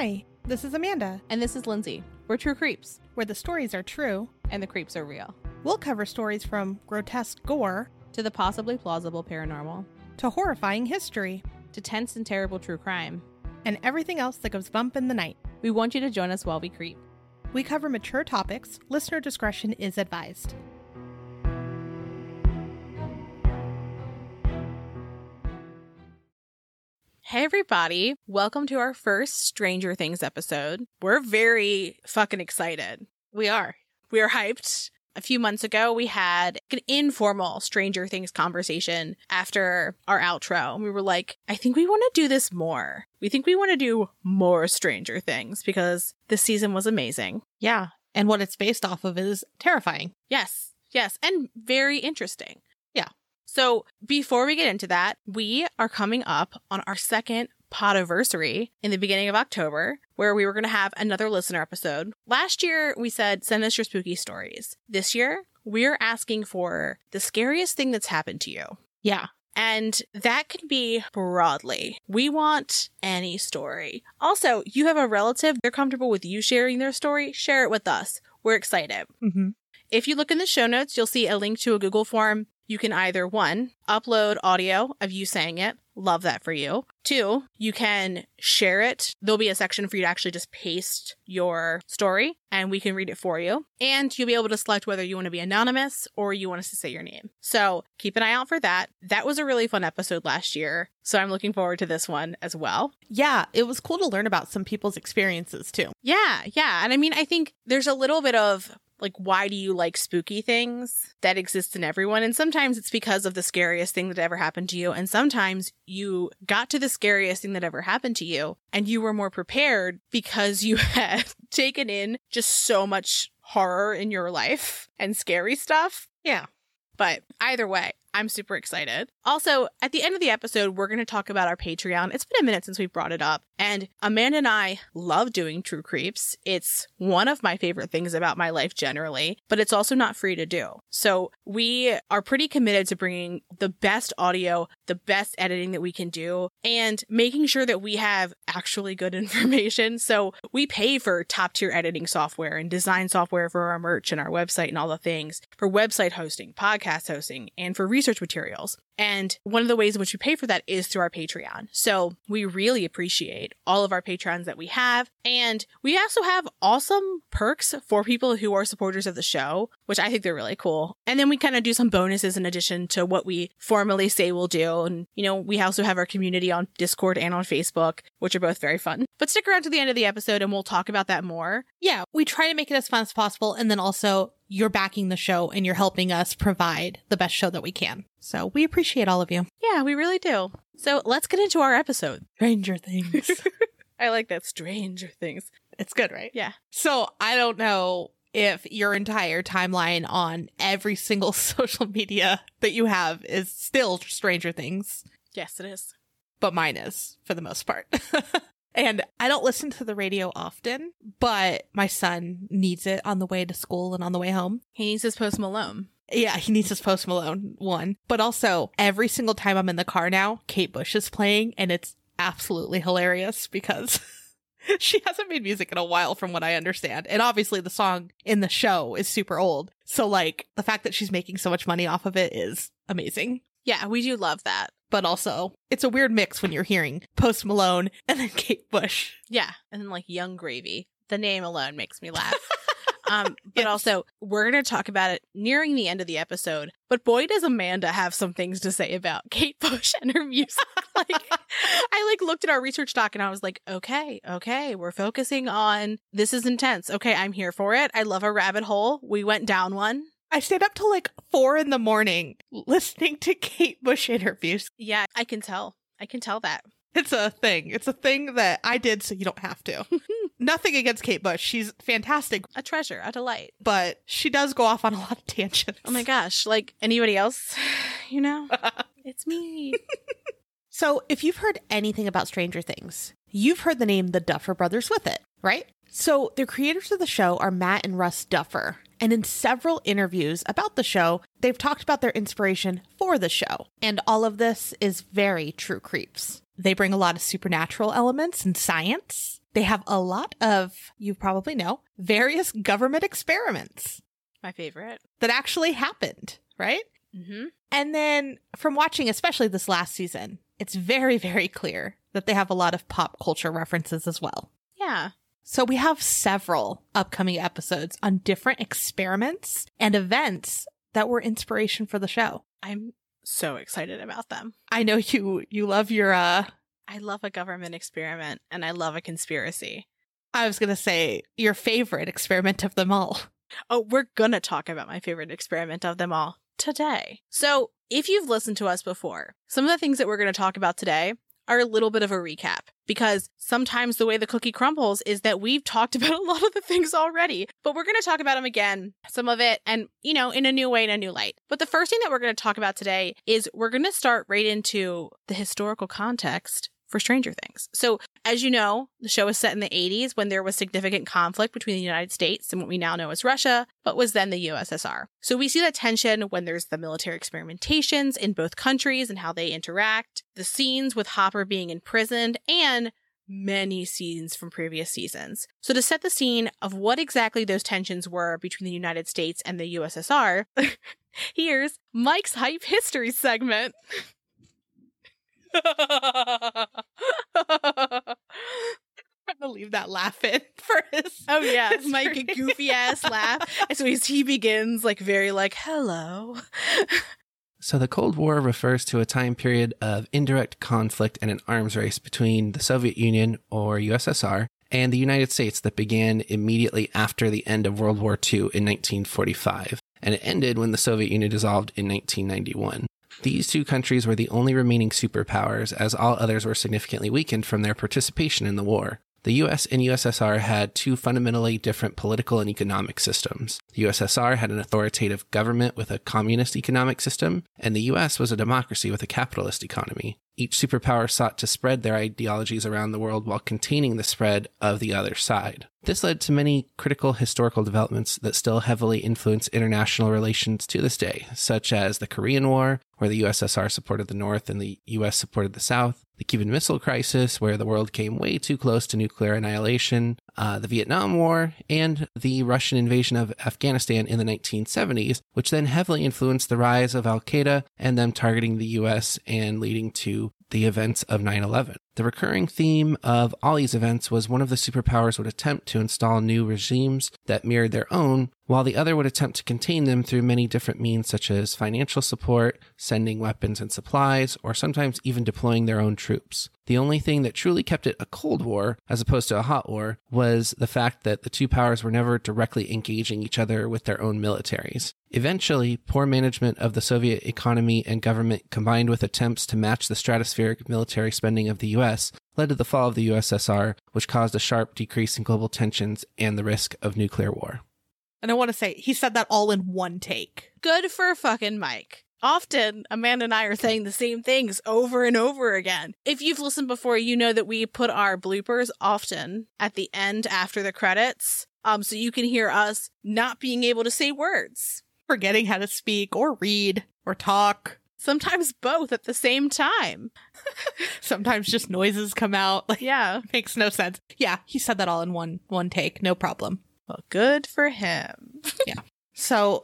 Hi, this is Amanda, And this is Lindsay. We're True Creeps, where the stories are true. and the creeps are real. We'll cover stories from grotesque gore To the possibly plausible paranormal, to horrifying history to tense and terrible true crime. and everything else that goes bump in the night. We want you to join us while we creep. We cover mature topics. Listener discretion is advised. Hey, everybody. Welcome to our first Stranger Things episode. We're very fucking excited. We are. We are hyped. A few months ago, we had an informal Stranger Things conversation after our outro. And we were like, I think we want to do this more. We think we want to do more Stranger Things because this season was amazing. Yeah, and what it's based off of is terrifying. Yes, yes, and very interesting. So before we get into that, we are coming up on our second podiversary in the beginning of October, where we were going to have another listener episode. Last year, we said send us your spooky stories. This year, we're asking for the scariest thing that's happened to you. Yeah. And that can be broadly. We want any story. Also, you have a relative, they're comfortable with you sharing their story, share it with us. We're excited. Mm-hmm. If you look in the show notes, you'll see a link to a Google form. You can either one, upload audio of you saying it. Love that for you. Two, you can share it. There'll be a section for you to actually just paste your story and we can read it for you. And you'll be able to select whether you want to be anonymous or you want us to say your name. So keep an eye out for that. That was a really fun episode last year. So I'm looking forward to this one as well. Yeah, it was cool to learn about some people's experiences too. Yeah, yeah. And I mean, I think there's a little bit of like, why do you like spooky things that exist in everyone? And sometimes it's because of the scariest thing that ever happened to you. And sometimes you got to the scariest thing that ever happened to you and you were more prepared because you had taken in just so much horror in your life and scary stuff. Yeah. But either way, I'm super excited. Also, at the end of the episode, we're going to talk about our Patreon. It's been a minute since we brought it up. And Amanda and I love doing True Creeps. It's one of my favorite things about my life generally, but it's also not free to do. So we are pretty committed to bringing the best audio, the best editing that we can do, and making sure that we have actually good information. So we pay for top tier editing software and design software for our merch and our website and all the things for website hosting, podcast hosting, and for research materials. And one of the ways in which we pay for that is through our Patreon. So we really appreciate all of our patrons that we have. And we also have awesome perks for people who are supporters of the show, which I think they're really cool. And then we kind of do some bonuses in addition to what we formally say we'll do. And, you know, we also have our community on Discord and on Facebook, which are both very fun. But stick around to the end of the episode and we'll talk about that more. Yeah, we try to make it as fun as possible. And then also, you're backing the show and you're helping us provide the best show that we can. So we appreciate all of you. Yeah, we really do. So let's get into our episode. Stranger Things. I like that Stranger Things. it's good, right? Yeah. So I don't know if your entire timeline on every single social media that you have is still Stranger Things, Yes, it is. but mine is for the most part. and I don't listen to the radio often, but my son needs it on the way to school and on the way home. He needs his Post Malone. Yeah, he needs his Post Malone one. But also, every single time I'm in the car now, Kate Bush is playing, and it's absolutely hilarious because she hasn't made music in a while, from what I understand. And obviously, the song in the show is super old. So, like, the fact that she's making so much money off of it is amazing. Yeah, we do love that. But also, it's a weird mix when you're hearing Post Malone and then Kate Bush. Yeah, and then like Yung Gravy. The name alone makes me laugh. um, but Yes. also, we're going to talk about it nearing the end of the episode. But boy, does Amanda have some things to say about Kate Bush and her music. like, I like looked at our research doc and I was like, okay, okay, we're focusing on this is intense. Okay, I'm here for it. I love a rabbit hole. We went down one. I stayed up till like four in the morning listening to Kate Bush interviews. Yeah, I can tell. I can tell that. It's a thing. It's a thing that I did so you don't have to. Nothing against Kate Bush. She's fantastic, A treasure, a delight. but she does go off on a lot of tangents. Oh my gosh, like anybody else, you know? it's me. So, if you've heard anything about Stranger Things, you've heard the name the Duffer Brothers with it, right? So, the creators of the show are Matt and Russ Duffer. And in several interviews about the show, they've talked about their inspiration for the show. And all of this is very true creeps. They bring a lot of supernatural elements and science. They have a lot of, you probably know, various government experiments My favorite. that actually happened, right? Mm-hmm. And then from watching, especially this last season, it's very, very clear that they have a lot of pop culture references as well. Yeah. So we have several upcoming episodes on different experiments and events that were inspiration for the show. I'm so excited about them. I know you you love your uh I love a government experiment and I love a conspiracy. I was going to say your favorite experiment of them all. Oh, we're gonna talk about my favorite experiment of them all today. So, if you've listened to us before, some of the things that we're gonna talk about today are a little bit of a recap because sometimes the way the cookie crumbles is that we've talked about a lot of the things already, but we're gonna talk about them again, some of it, and you know, in a new way, in a new light. But the first thing that we're gonna talk about today is we're gonna start right into the historical context for Stranger Things. So, as you know, the show is set in the 80s when there was significant conflict between the United States and what we now know as Russia, but was then the USSR. So, we see that tension when there's the military experimentations in both countries and how they interact, the scenes with Hopper being imprisoned, and many scenes from previous seasons. So, to set the scene of what exactly those tensions were between the United States and the USSR, here's Mike's Hype History segment. I'm going to leave that laugh in for his Oh yeah, history. my goofy ass laugh. And so he's, he begins like very like hello. So, the Cold War refers to a time period of indirect conflict and an arms race between the Soviet Union, or USSR, and the United States that began immediately after the end of World War II in 1945, and it ended when the Soviet Union dissolved in 1991. These two countries were the only remaining superpowers, as all others were significantly weakened from their participation in the war. The US and USSR had two fundamentally different political and economic systems. The USSR had an authoritative government with a communist economic system, and the US was a democracy with a capitalist economy. Each superpower sought to spread their ideologies around the world while containing the spread of the other side. This led to many critical historical developments that still heavily influence international relations to this day, such as the Korean War, where the USSR supported the North and the US supported the South, the Cuban Missile Crisis, where the world came way too close to nuclear annihilation, uh, the Vietnam War, and the Russian invasion of Afghanistan in the 1970s, which then heavily influenced the rise of Al Qaeda and them targeting the US and leading to the events of 9 11. The recurring theme of all these events was one of the superpowers would attempt to install new regimes that mirrored their own, while the other would attempt to contain them through many different means, such as financial support, sending weapons and supplies, or sometimes even deploying their own troops. The only thing that truly kept it a Cold War, as opposed to a hot war, was the fact that the two powers were never directly engaging each other with their own militaries. Eventually, poor management of the Soviet economy and government combined with attempts to match the stratospheric military spending of the US led to the fall of the USSR, which caused a sharp decrease in global tensions and the risk of nuclear war. And I want to say he said that all in one take. Good for fucking Mike. Often, Amanda and I are saying the same things over and over again. If you've listened before, you know that we put our bloopers often at the end after the credits, um, so you can hear us not being able to say words. Forgetting how to speak or read or talk. Sometimes both at the same time. Sometimes just noises come out. Like Yeah. makes no sense. Yeah, he said that all in one one take. No problem. Well, good for him. Yeah. So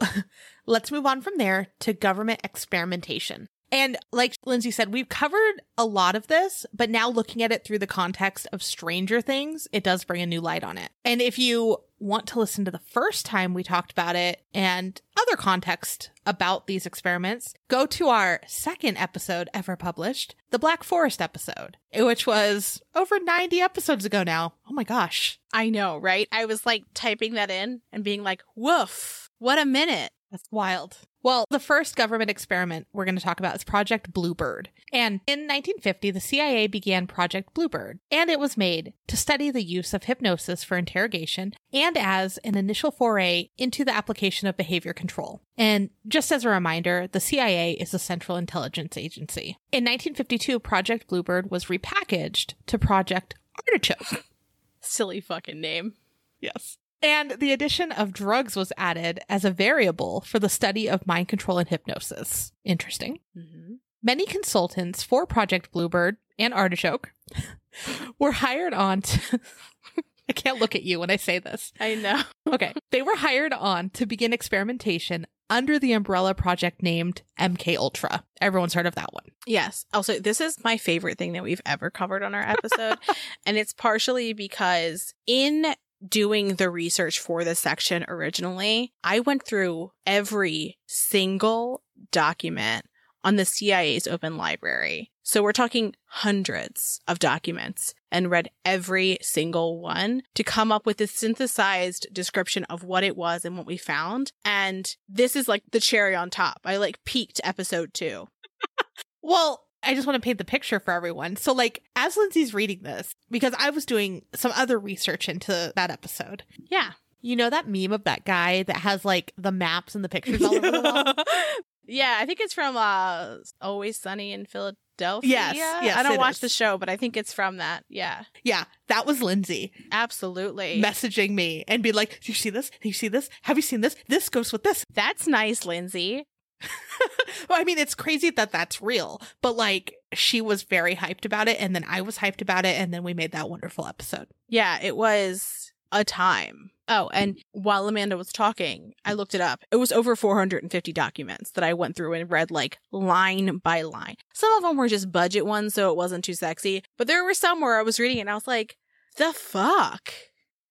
let's move on from there to government experimentation. And like Lindsay said, we've covered a lot of this, but now looking at it through the context of Stranger Things, it does bring a new light on it. And if you want to listen to the first time we talked about it and other context about these experiments, go to our second episode ever published, the Black Forest episode, which was over 90 episodes ago now. Oh my gosh. I know, right? I was like typing that in and being like, woof, what a minute. That's wild. Well, the first government experiment we're going to talk about is Project Bluebird. And in 1950, the CIA began Project Bluebird, and it was made to study the use of hypnosis for interrogation and as an initial foray into the application of behavior control. And just as a reminder, the CIA is a central intelligence agency. In 1952, Project Bluebird was repackaged to Project Artichoke. Silly fucking name. Yes. And the addition of drugs was added as a variable for the study of mind control and hypnosis. Interesting. Mm-hmm. Many consultants for Project Bluebird and Artichoke were hired on to. I can't look at you when I say this. I know. Okay. They were hired on to begin experimentation under the umbrella project named MK Ultra. Everyone's heard of that one. Yes. Also, this is my favorite thing that we've ever covered on our episode. and it's partially because in doing the research for this section originally, I went through every single document on the CIA's open library. So we're talking hundreds of documents and read every single one to come up with a synthesized description of what it was and what we found. And this is like the cherry on top. I like peaked episode two. Well, I just want to paint the picture for everyone. So, like, as Lindsay's reading this, because I was doing some other research into that episode, Yeah. you know that meme of that guy that has like the maps and the pictures all over the wall? yeah, I think it's from uh Always Sunny in Philadelphia. Yes, yes, I don't watch is. the show, but I think it's from that. Yeah. Yeah, that was Lindsay Absolutely. messaging me and be like, Do you see this? Do you see this? Have you seen this? This goes with this. That's nice, Lindsay. well, I mean, it's crazy that that's real, but like she was very hyped about it, and then I was hyped about it, and then we made that wonderful episode. Yeah, it was a time. Oh, and while Amanda was talking, I looked it up. It was over 450 documents that I went through and read like line by line. Some of them were just budget ones, so it wasn't too sexy. But there were some where I was reading it and I was like, the fuck?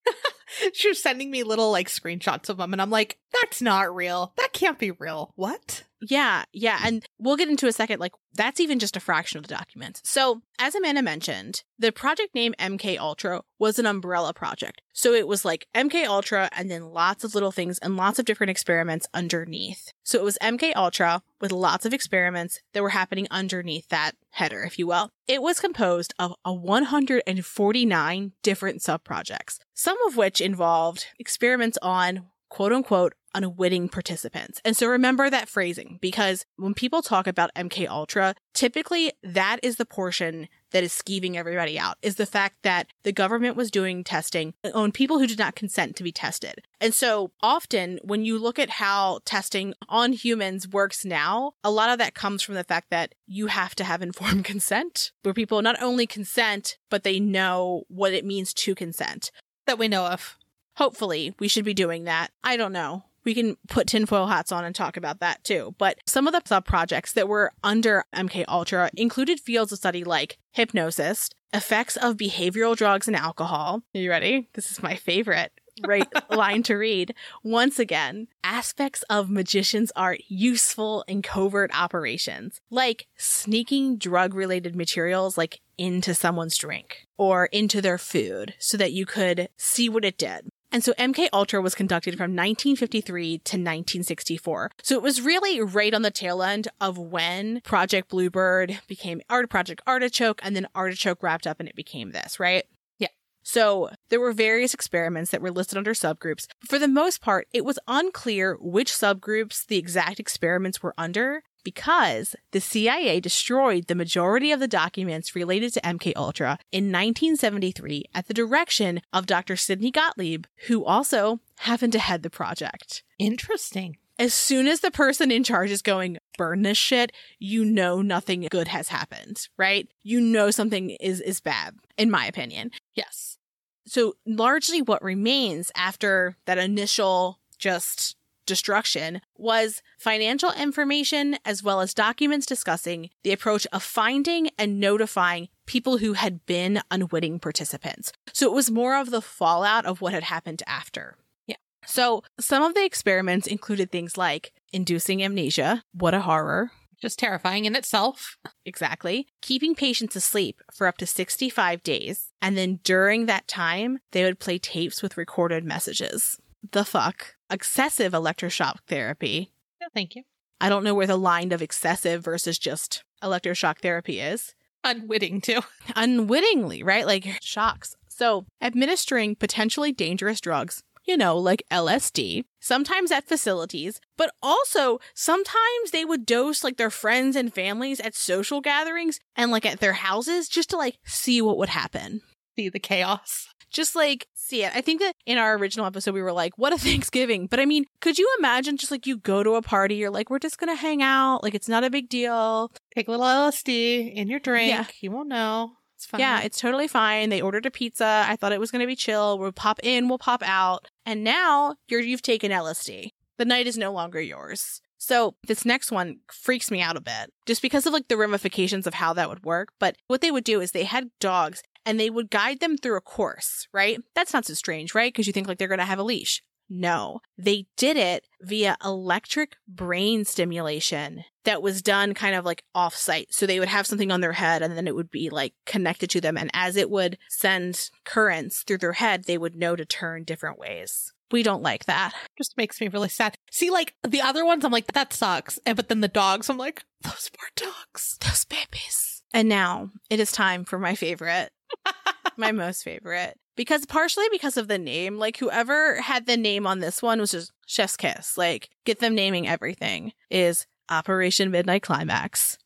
she was sending me little like screenshots of them, and I'm like, That's not real. That can't be real. What? Yeah, yeah. And we'll get into a second, like, that's even just a fraction of the documents. So, as Amanda mentioned, the project name MK Ultra was an umbrella project. So it was like MK Ultra and then lots of little things and lots of different experiments underneath. So it was MK Ultra with lots of experiments that were happening underneath that header, if you will. It was composed of a 149 different subprojects, some of which involved experiments on quote unquote unwitting participants. And so remember that phrasing because when people talk about MK Ultra, typically that is the portion that is skeeving everybody out is the fact that the government was doing testing on people who did not consent to be tested. And so often when you look at how testing on humans works now, a lot of that comes from the fact that you have to have informed consent where people not only consent, but they know what it means to consent. That we know of. Hopefully, we should be doing that. I don't know. We can put tinfoil hats on and talk about that too. But some of the sub projects that were under MK Ultra included fields of study like hypnosis, effects of behavioral drugs and alcohol. Are you ready? This is my favorite. Right line to read. Once again, aspects of magician's art useful in covert operations, like sneaking drug related materials like into someone's drink or into their food so that you could see what it did. And so MK Ultra was conducted from 1953 to 1964. So it was really right on the tail end of when Project Bluebird became Art Project Artichoke and then Artichoke wrapped up and it became this, right? Yeah. So there were various experiments that were listed under subgroups. For the most part, it was unclear which subgroups the exact experiments were under because the CIA destroyed the majority of the documents related to MK Ultra in 1973 at the direction of Dr. Sidney Gottlieb, who also happened to head the project. Interesting. As soon as the person in charge is going, burn this shit, you know nothing good has happened, right? You know something is is bad, in my opinion. Yes. So largely what remains after that initial just destruction was financial information as well as documents discussing the approach of finding and notifying people who had been unwitting participants. So it was more of the fallout of what had happened after. Yeah. So some of the experiments included things like inducing amnesia. What a horror. Just terrifying in itself. Exactly. Keeping patients asleep for up to 65 days. And then during that time, they would play tapes with recorded messages. The fuck? Excessive electroshock therapy. No, thank you. I don't know where the line of excessive versus just electroshock therapy is. Unwitting too. Unwittingly, right? Like shocks. So, administering potentially dangerous drugs, you know, like LSD, sometimes at facilities, but also sometimes they would dose like their friends and families at social gatherings and like at their houses just to like see what would happen. See the chaos. Just like see it. I think that in our original episode we were like, what a Thanksgiving. But I mean, could you imagine just like you go to a party, you're like, we're just gonna hang out, like it's not a big deal. Take a little LSD in your drink. Yeah. You won't know. It's fine. Yeah, it's totally fine. They ordered a pizza. I thought it was gonna be chill. We'll pop in, we'll pop out. And now you're you've taken LSD. The night is no longer yours. So this next one freaks me out a bit just because of like the ramifications of how that would work. But what they would do is they had dogs and they would guide them through a course, right? That's not so strange, right? Because you think like they're going to have a leash. No, they did it via electric brain stimulation that was done kind of like off site. So they would have something on their head and then it would be like connected to them. And as it would send currents through their head, they would know to turn different ways. We don't like that. just makes me really sad. See, like the other ones, I'm like, that sucks. And but then the dogs, I'm like, those poor dogs. Those babies. And now it is time for my favorite, my most favorite. Because partially because of the name, like whoever had the name on this one was just Chef's Kiss. Like, get them naming everything is Operation Midnight Climax.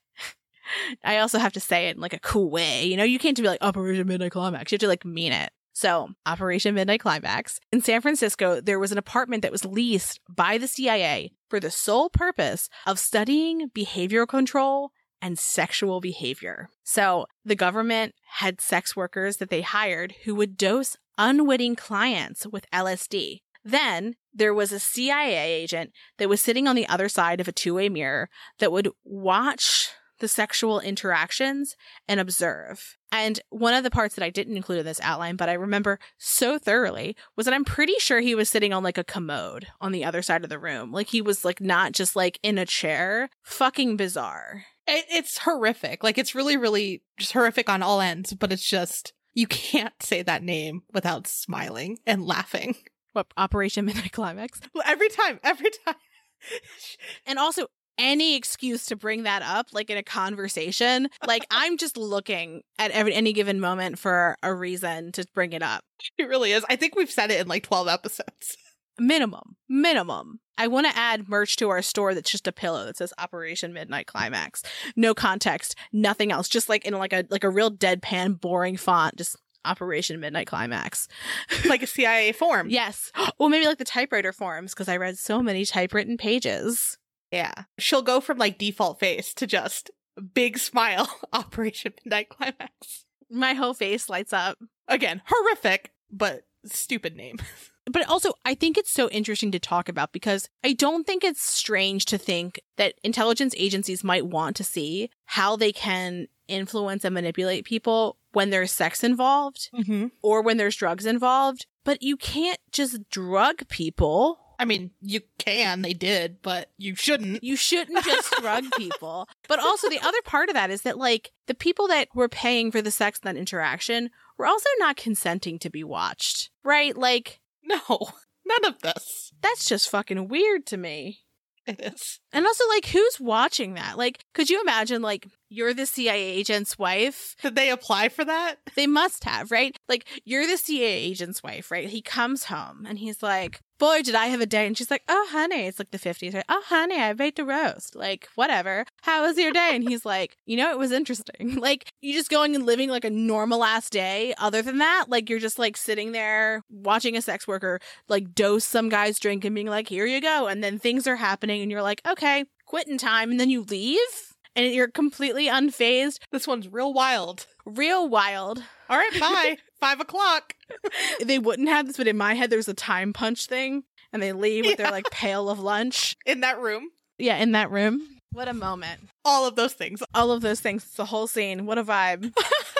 I also have to say it in like a cool way. You know, you can't just be like Operation Midnight Climax. You have to like mean it. So, Operation Midnight Climax. In San Francisco, there was an apartment that was leased by the CIA for the sole purpose of studying behavioral control and sexual behavior. So, the government had sex workers that they hired who would dose unwitting clients with LSD. Then there was a CIA agent that was sitting on the other side of a two way mirror that would watch the sexual interactions and observe. And one of the parts that I didn't include in this outline, but I remember so thoroughly, was that I'm pretty sure he was sitting on like a commode on the other side of the room. Like he was like not just like in a chair. Fucking bizarre. It, it's horrific. Like it's really, really just horrific on all ends. But it's just you can't say that name without smiling and laughing. What Operation Midnight Climax? Well, Every time, every time. And also, any excuse to bring that up, like in a conversation, like I'm just looking at every any given moment for a reason to bring it up. It really is. I think we've said it in like 12 episodes. Minimum, minimum. I want to add merch to our store that's just a pillow that says Operation Midnight Climax. No context, nothing else. Just like in like a like a real deadpan, boring font. Just Operation Midnight Climax. like a CIA form. Yes. Well, maybe like the typewriter forms because I read so many typewritten pages. Yeah. She'll go from like default face to just big smile. Operation Midnight Climax. My whole face lights up. Again, horrific, but stupid name. But also, I think it's so interesting to talk about because I don't think it's strange to think that intelligence agencies might want to see how they can influence and manipulate people when there's sex involved Mm-hmm. or when there's drugs involved. But you can't just drug people. I mean, you can, they did, but you shouldn't. You shouldn't just drug people. But also, the other part of that is that, like, the people that were paying for the sex and that interaction were also not consenting to be watched, right? Like, No, none of this. that's just fucking weird to me. It is. And also, like, who's watching that? Like, could you imagine, like, you're the CIA agent's wife? Did they apply for that? They must have, right? Like, you're the CIA agent's wife, right? He comes home and he's like, Boy, did I have a day. And she's like, Oh, honey, it's like the 50s, right? Oh, honey, I baked a roast. Like, whatever. How was your day? And he's like, You know, it was interesting. Like, you're just going and living like a normal ass day. Other than that, like, you're just like sitting there watching a sex worker like dose some guy's drink and being like, Here you go. And then things are happening and you're like, Okay, quitting time. And then you leave and you're completely unfazed. This one's real wild. Real wild. All right, bye. Five o'clock. they wouldn't have this, but in my head, there's a time punch thing, and they leave with their like pail of lunch. In that room. Yeah, in that room. What a moment. All of those things. All of those things. It's the whole scene. What a vibe.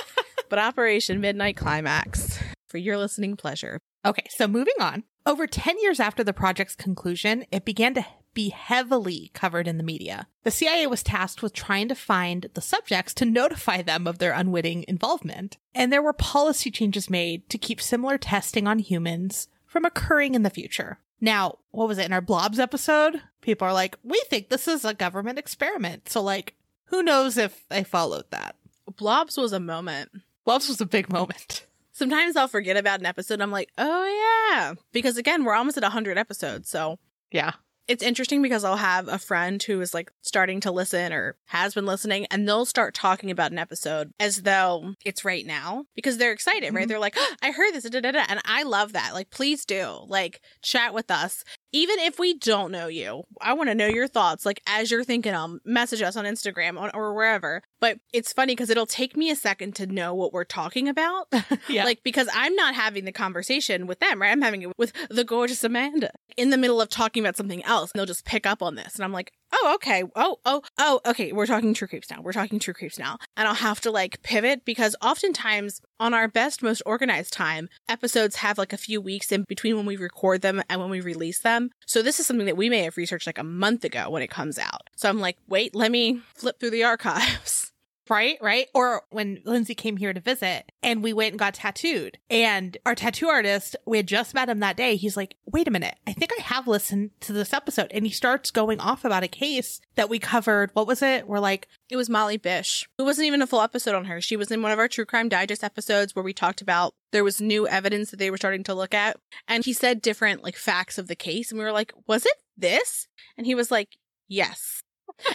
but Operation Midnight Climax for your listening pleasure. Okay, so moving on. Over 10 years after the project's conclusion, it began to be heavily covered in the media. The CIA was tasked with trying to find the subjects to notify them of their unwitting involvement. And there were policy changes made to keep similar testing on humans from occurring in the future. Now, what was it in our Blobs episode? People are like, we think this is a government experiment. So, like, who knows if they followed that? Blobs was a moment. Blobs was a big moment. Sometimes I'll forget about an episode. I'm like, oh yeah. Because again, we're almost at 100 episodes. So Yeah. It's interesting because I'll have a friend who is like starting to listen or has been listening, and they'll start talking about an episode as though it's right now because they're excited, right? Mhm. They're like, "Oh, I heard this, da, da, da," and I love that. Like, please do like chat with us. Even if we don't know you, I want to know your thoughts. Like as you're thinking them, message us on Instagram on, or wherever. But it's funny because it'll take me a second to know what we're talking about. yeah. Like, because I'm not having the conversation with them, right? I'm having it with the gorgeous Amanda in the middle of talking about something else. And they'll just pick up on this. And I'm like, oh, okay. Oh, oh, oh, okay. We're talking true creeps now. We're talking true creeps now. And I'll have to like pivot because oftentimes on our best, most organized time, episodes have like a few weeks in between when we record them and when we release them. So this is something that we may have researched like a month ago when it comes out. So I'm like, wait, let me flip through the archives. Right, right. Or when Lindsay came here to visit and we went and got tattooed, and our tattoo artist, we had just met him that day. He's like, wait a minute, I think I have listened to this episode. And he starts going off about a case that we covered. What was it? We're like, It was Molly Bish. It wasn't even a full episode on her. She was in one of our True Crime Digest episodes where we talked about there was new evidence that they were starting to look at. And he said different like facts of the case. And we were like, was it this? And he was like, yes.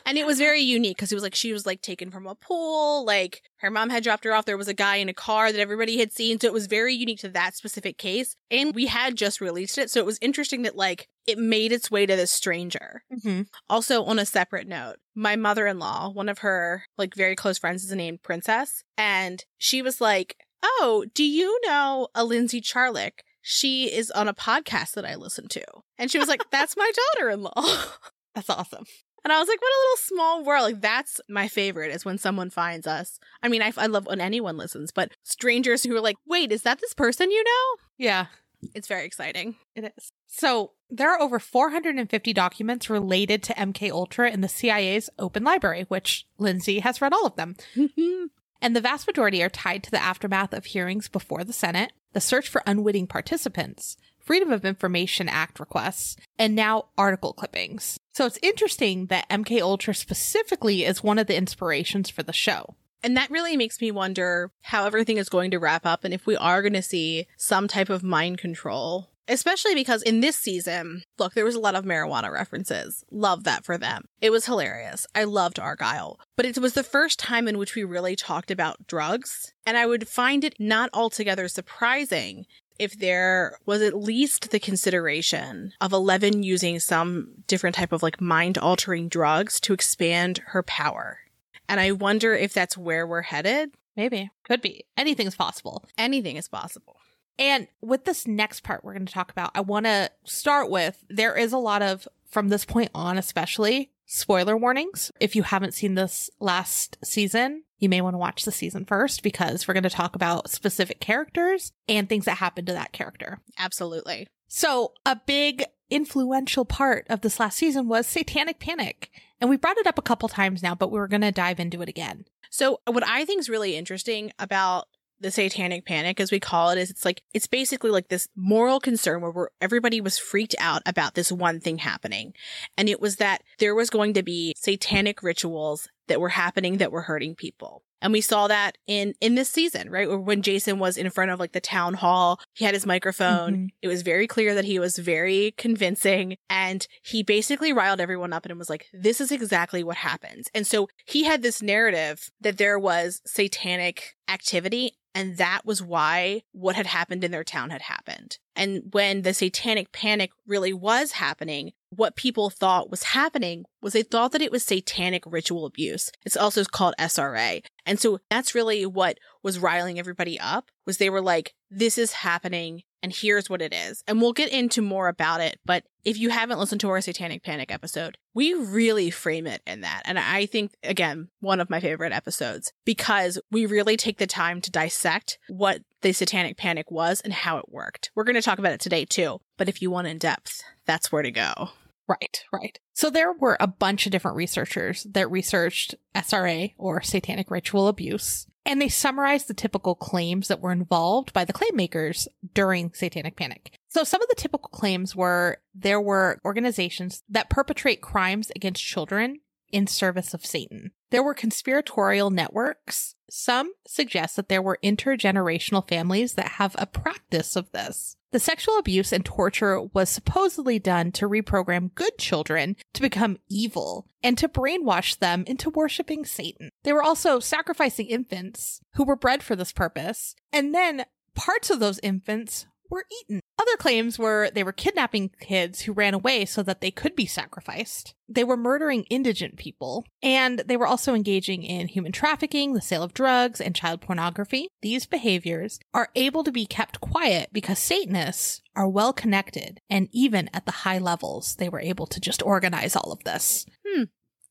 And it was very unique because it was like, she was like taken from a pool. Like her mom had dropped her off. There was a guy in a car that everybody had seen. So it was very unique to that specific case. And we had just released it. So it was interesting that like it made its way to this stranger. Mm-hmm. Also, on a separate note, my mother in law, one of her like very close friends, is named Princess, and she was like, "Oh, do you know a Lindsay Charlick? She is on a podcast that I listen to." And she was like, "That's my daughter-in-law." that's awesome. And I was like, what a little small world. Like, that's my favorite is when someone finds us. I mean, I, I love when anyone listens, but strangers who are like, wait, is that this person you know? Yeah, It's very exciting. it is. So there are over 450 documents related to MK Ultra in the CIA's open library, which Lindsay has read all of them. And the vast majority are tied to the aftermath of hearings before the Senate, the search for unwitting participants, Freedom of Information Act requests, and now article clippings. So it's interesting that MK Ultra specifically is one of the inspirations for the show. And that really makes me wonder how everything is going to wrap up and if we are going to see some type of mind control. Especially because in this season, look, there was a lot of marijuana references. Love that for them. It was hilarious. I loved Argyle. But it was the first time in which we really talked about drugs. And I would find it not altogether surprising if there was at least the consideration of Eleven using some different type of like mind altering drugs to expand her power. And I wonder if that's where we're headed. Maybe. Could be. Anything's possible. Anything is possible. And with this next part we're going to talk about, I want to start with there is a lot of, from this point on, especially spoiler warnings. If you haven't seen this last season, you may want to watch the season first because we're going to talk about specific characters and things that happen to that character. Absolutely. So, a big influential part of this last season was Satanic Panic. And we brought it up a couple times now, but we're going to dive into it again. So, what I think is really interesting about the satanic panic, as we call it, is it's like, it's basically like this moral concern where we're, everybody was freaked out about this one thing happening. And it was that there was going to be satanic rituals that were happening that were hurting people. And we saw that in, in this season, right? When Jason was in front of like the town hall, he had his microphone. Mhm. It was very clear that he was very convincing and he basically riled everyone up and was like, this is exactly what happens. And so he had this narrative that there was satanic activity and that was why what had happened in their town had happened. And when the satanic panic really was happening, what people thought was happening was they thought that it was satanic ritual abuse. It's also called SRA. And so that's really what was riling everybody up was they were like, this is happening and here's what it is. And we'll get into more about it. But if you haven't listened to our satanic panic episode, we really frame it in that. And I think, again, one of my favorite episodes because we really take the time to dissect what the satanic panic was and how it worked. We're going to talk about it today too. But if you want in depth, that's where to go. Right, right. So there were a bunch of different researchers that researched SRA or satanic ritual abuse, and they summarized the typical claims that were involved by the claim makers during satanic panic. So some of the typical claims were there were organizations that perpetrate crimes against children in service of Satan. There were conspiratorial networks. Some suggest that there were intergenerational families that have a practice of this. The sexual abuse and torture was supposedly done to reprogram good children to become evil and to brainwash them into worshiping Satan. They were also sacrificing infants who were bred for this purpose, and then parts of those infants were eaten. Other claims were they were kidnapping kids who ran away so that they could be sacrificed. They were murdering indigent people, and they were also engaging in human trafficking, the sale of drugs, and child pornography. These behaviors are able to be kept quiet because Satanists are well connected, and even at the high levels, they were able to just organize all of this. Hmm.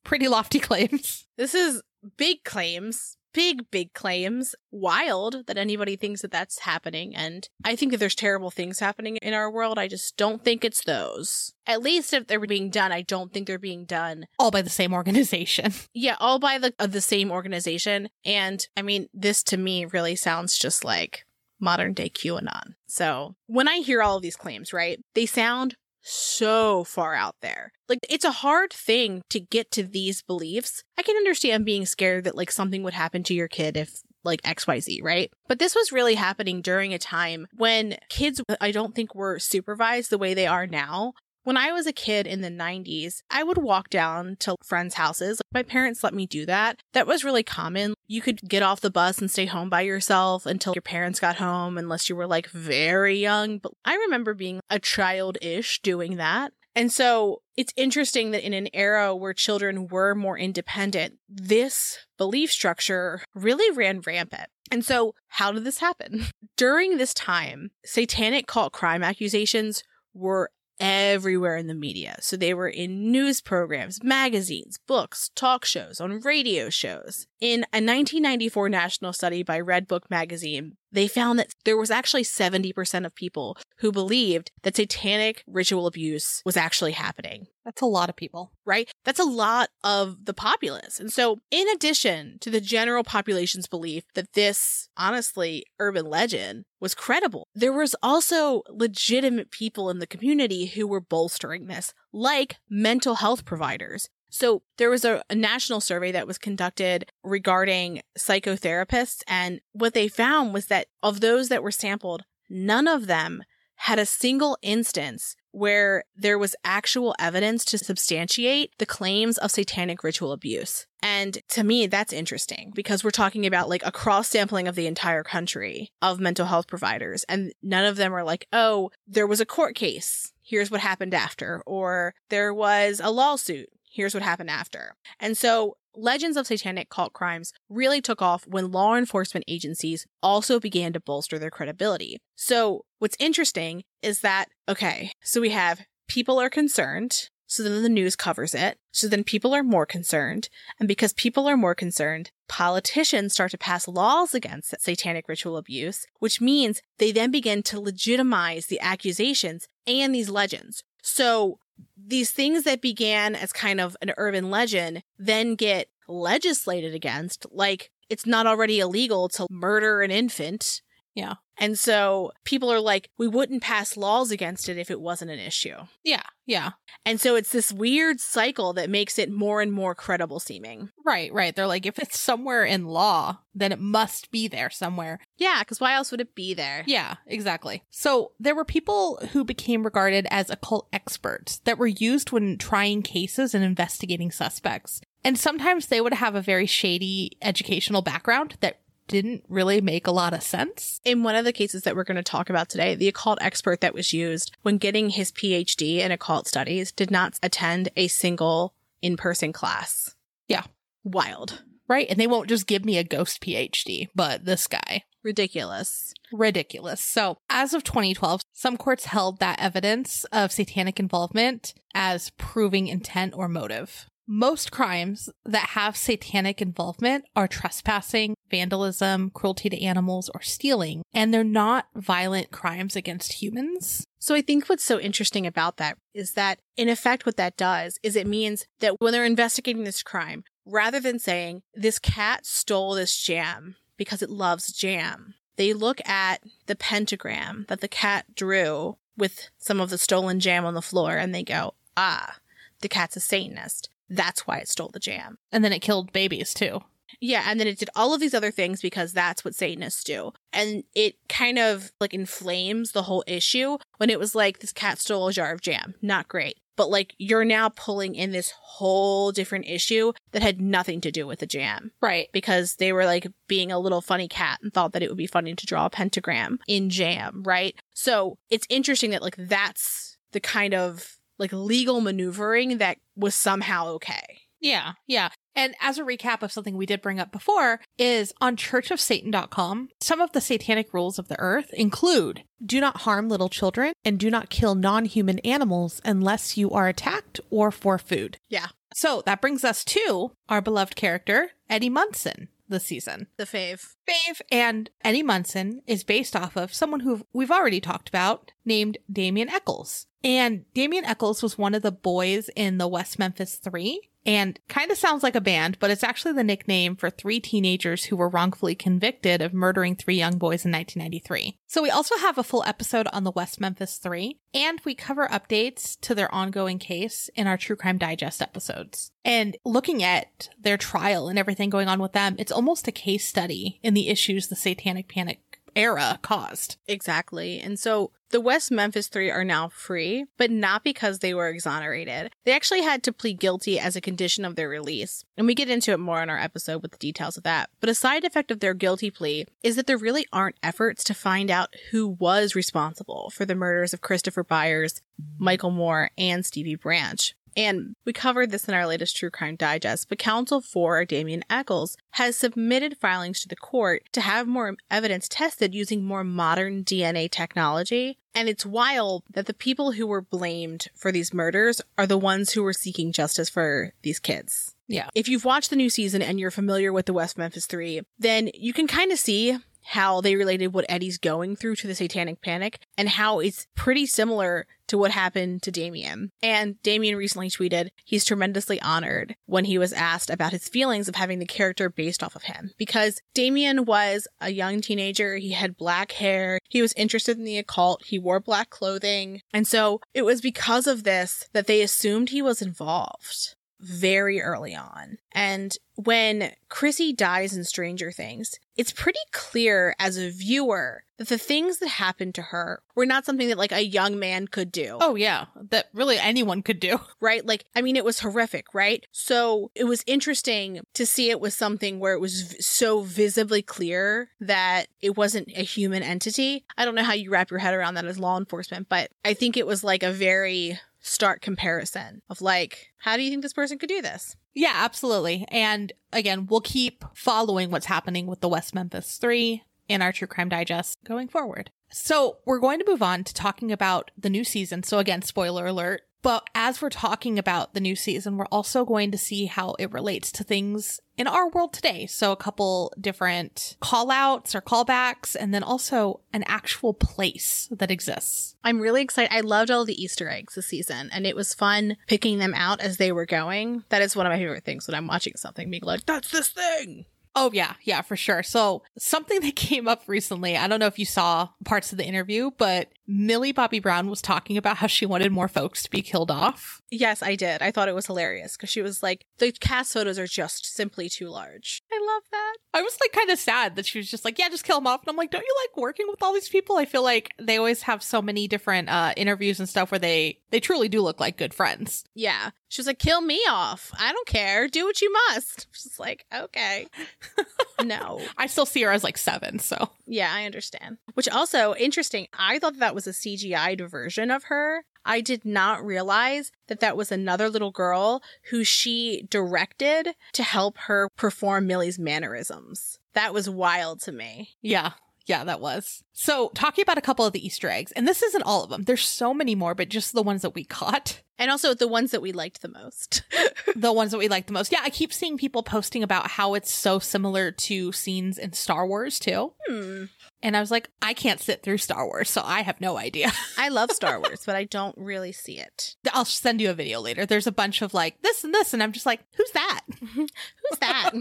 Pretty lofty claims. This is big claims. Big, big claims. Wild that anybody thinks that that's happening. And I think that there's terrible things happening in our world. I just don't think it's those. At least if they're being done, I don't think they're being done. All by the same organization. Yeah, all by the of the same organization. And I mean, this to me really sounds just like modern day QAnon. So when I hear all of these claims, right, they sound so far out there. Like, it's a hard thing to get to these beliefs. I can understand being scared that, like, something would happen to your kid if, like, XYZ, right? But this was really happening during a time when kids, I don't think, were supervised the way they are now. When I was a kid in the 90s, I would walk down to friends' houses. My parents let me do that. That was really common. You could get off the bus and stay home by yourself until your parents got home, unless you were like very young. But I remember being a child ish doing that. And so it's interesting that in an era where children were more independent, this belief structure really ran rampant. And so, how did this happen? During this time, satanic cult crime accusations were everywhere in the media. So they were in news programs, magazines, books, talk shows, on radio shows. In a 1994 national study by Redbook magazine, they found that there was actually 70% of people who believed that satanic ritual abuse was actually happening. That's a lot of people. Right? That's a lot of the populace. And so, in addition to the general population's belief that this, honestly, urban legend was credible, there was also legitimate people in the community who were bolstering this, like mental health providers so there was a, a, national survey that was conducted regarding psychotherapists. And what they found was that of those that were sampled, none of them had a single instance where there was actual evidence to substantiate the claims of satanic ritual abuse. And to me, that's interesting because we're talking about like a cross sampling of the entire country of mental health providers. And none of them are like, oh, there was a court case. Here's what happened after. Or there was a lawsuit here's what happened after. And so legends of satanic cult crimes really took off when law enforcement agencies also began to bolster their credibility. So what's interesting is that, okay, so we have people are concerned. So then the news covers it. So then people are more concerned. And because people are more concerned, politicians start to pass laws against satanic ritual abuse, which means they then begin to legitimize the accusations and these legends. So these things that began as kind of an urban legend then get legislated against. Like, it's not already illegal to murder an infant. Yeah. And so people are like, we wouldn't pass laws against it if it wasn't an issue. Yeah. Yeah. And so it's this weird cycle that makes it more and more credible seeming. Right, right. They're like, if it's somewhere in law, then it must be there somewhere. Yeah, because why else would it be there? Yeah, exactly. So there were people who became regarded as occult experts that were used when trying cases and investigating suspects. And sometimes they would have a very shady educational background that didn't really make a lot of sense. In one of the cases that we're going to talk about today, the occult expert that was used when getting his PhD in occult studies did not attend a single in person class. Yeah. Wild. Right. And they won't just give me a ghost PhD, but this guy. Ridiculous. Ridiculous. So, as of 2012, some courts held that evidence of satanic involvement as proving intent or motive. Most crimes that have satanic involvement are trespassing, vandalism, cruelty to animals, or stealing, and they're not violent crimes against humans. So I think what's so interesting about that is that in effect what that does is it means that when they're investigating this crime, rather than saying this cat stole this jam because it loves jam, they look at the pentagram that the cat drew with some of the stolen jam on the floor and they go, ah, the cat's a Satanist. That's why it stole the jam. And then it killed babies too. Yeah, and then it did all of these other things because that's what Satanists do. And it kind of like inflames the whole issue when it was like this cat stole a jar of jam. Not great. But like you're now pulling in this whole different issue that had nothing to do with the jam Right. because they were like being a little funny cat and thought that it would be funny to draw a pentagram in jam, right? So it's interesting that like that's the kind of like legal maneuvering that was somehow okay. Yeah, yeah. And as a recap of something we did bring up before is on churchofsatan.com, some of the satanic rules of the earth include do not harm little children and do not kill non-human animals unless you are attacked or for food. Yeah. So that brings us to our beloved character, Eddie Munson, this season. The fave. Fave and Eddie Munson is based off of someone who we've already talked about named Damien Echols. And Damien Echols was one of the boys in the West Memphis Three and kind of sounds like a band, but it's actually the nickname for three teenagers who were wrongfully convicted of murdering three young boys in 1993. So we also have a full episode on the West Memphis Three, and we cover updates to their ongoing case in our True Crime Digest episodes. And looking at their trial and everything going on with them, it's almost a case study in the issues the Satanic Panic era caused. Exactly. And so the West Memphis Three are now free, but not because they were exonerated. They actually had to plead guilty as a condition of their release. And we get into it more in our episode with the details of that. But a side effect of their guilty plea is that there really aren't efforts to find out who was responsible for the murders of Christopher Byers, Michael Moore, and Stevie Branch. And we covered this in our latest True Crime Digest, but counsel for Damien Echols has submitted filings to the court to have more evidence tested using more modern DNA technology. And it's wild that the people who were blamed for these murders are the ones who were seeking justice for these kids. Yeah. If you've watched the new season and you're familiar with the West Memphis Three, then you can kind of see how they related what Eddie's going through to the satanic panic and how it's pretty similar to what happened to Damien. And Damien recently tweeted he's tremendously honored when he was asked about his feelings of having the character based off of him because Damien was a young teenager. He had black hair. He was interested in the occult. He wore black clothing. And so it was because of this that they assumed he was involved very early on. And when Chrissy dies in Stranger Things, it's pretty clear as a viewer that the things that happened to her were not something that like a young man could do. Oh, yeah. That really anyone could do. Right? Like, I mean, it was horrific, right? So it was interesting to see it was something where it was v- so visibly clear that it wasn't a human entity. I don't know how you wrap your head around that as law enforcement, but I think it was like a very stark comparison of like, how do you think this person could do this? Yeah, absolutely. And again, we'll keep following what's happening with the West Memphis 3 in our True Crime Digest going forward. So we're going to move on to talking about the new season. So again, spoiler alert. But as we're talking about the new season, we're also going to see how it relates to things in our world today. So a couple different call outs or callbacks, and then also an actual place that exists. I'm really excited. I loved all the Easter eggs this season, and it was fun picking them out as they were going. That is one of my favorite things when I'm watching something, being like, that's this thing. Oh yeah, yeah, for sure. So something that came up recently, I don't know if you saw parts of the interview, but Millie Bobby Brown was talking about how she wanted more folks to be killed off. Yes, I did. I thought it was hilarious because she was like, the cast photos are just simply too large. I love that. I was like kind of sad that she was just like, yeah, just kill them off. And I'm like, don't you like working with all these people? I feel like they always have so many different uh, interviews and stuff where they they truly do look like good friends. Yeah. She was like, kill me off. I don't care. Do what you must. She's like, okay. no. I still see her as like seven, so Yeah, I understand. Which also interesting. I thought that was a CGI'd version of her. I did not realize that that was another little girl who she directed to help her perform Millie's mannerisms. That was wild to me. yeah. Yeah, that was. So, talking about a couple of the Easter eggs, and this isn't all of them. There's so many more, but just the ones that we caught. And also the ones that we liked the most. the ones that we like the most. Yeah, I keep seeing people posting about how it's so similar to scenes in Star Wars too. hmm. And I was like, I can't sit through Star Wars, so I have no idea. I love Star Wars, but I don't really see it. I'll send you a video later. There's a bunch of like this and this, and I'm just like, who's that? Who's that?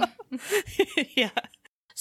yeah.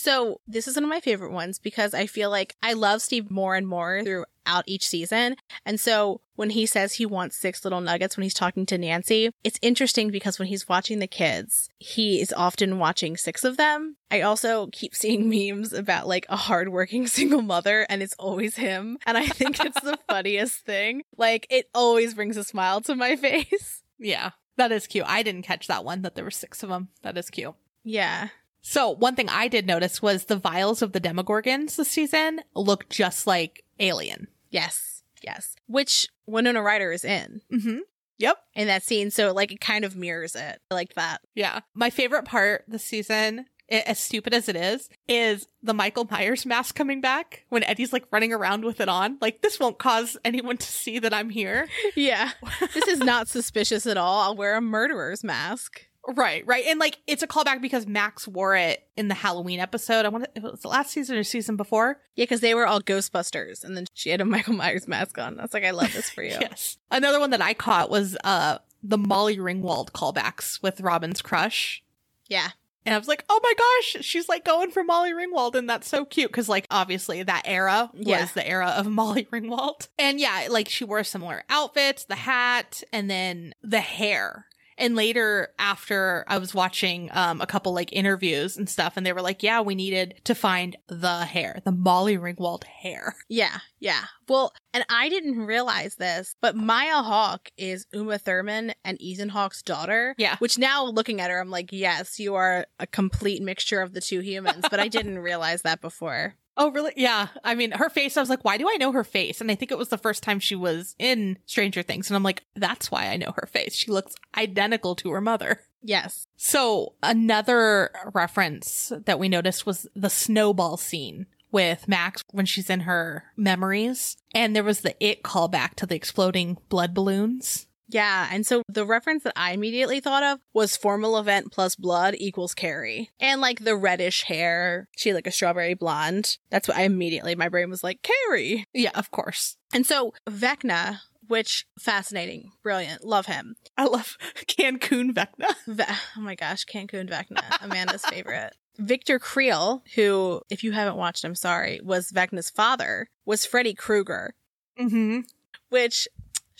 So this is one of my favorite ones because I feel like I love Steve more and more throughout each season. And so when he says he wants six little nuggets when he's talking to Nancy, it's interesting because when he's watching the kids, he is often watching six of them. I also keep seeing memes about like a hardworking single mother and it's always him. And I think it's the funniest thing. Like it always brings a smile to my face. Yeah. That is cute. I didn't catch that one, that there were six of them. That is cute. Yeah. So one thing I did notice was the vials of the Demogorgons this season look just like Alien. Yes. Yes. Which Winona Ryder is in. Mm-hmm. Yep. In that scene. So like it kind of mirrors it. I like that. Yeah. My favorite part this season, as stupid as it is, is the Michael Myers mask coming back when Eddie's like running around with it on. Like, this won't cause anyone to see that I'm here. Yeah. this is not suspicious at all. I'll wear a murderer's mask. Right, right. And like, it's a callback because Max wore it in the Halloween episode. I want to, it was the last season or season before. Yeah, because they were all Ghostbusters, and then she had a Michael Myers mask on. I was like, I love this for you. Yes. Another one that I caught was uh the Molly Ringwald callbacks with Robin's crush. yeah. And I was like, oh my gosh, she's like going for Molly Ringwald. And that's so cute because, like, obviously that era was Yeah. the era of Molly Ringwald. And yeah, like she wore similar outfits, the hat, and then the hair. And later, after I was watching um, a couple like interviews and stuff, and they were like, yeah, we needed to find the hair, the Molly Ringwald hair. Yeah, yeah. Well, and I didn't realize this, but Maya Hawke is Uma Thurman and Ethan Hawke's daughter. Yeah. Which now looking at her, I'm like, yes, you are a complete mixture of the two humans, but I didn't realize that before. Oh, really? Yeah. I mean, her face, I was like, why do I know her face? And I think it was the first time she was in Stranger Things. And I'm like, that's why I know her face. She looks identical to her mother. Yes. So another reference that we noticed was the snowball scene with Max when she's in her memories. And there was the it callback to the exploding blood balloons. Yeah, and so the reference that I immediately thought of was formal event plus blood equals Carrie. And like the reddish hair, she like a strawberry blonde. That's what I immediately, my brain was like, Carrie. Yeah, of course. And so Vecna, which fascinating, brilliant, love him. I love Cancun Vecna. Ve- oh my gosh, Cancun Vecna, Amanda's favorite. Victor Creel, who, if you haven't watched, I'm sorry, was Vecna's father, was Freddy Krueger, Mm-hmm. which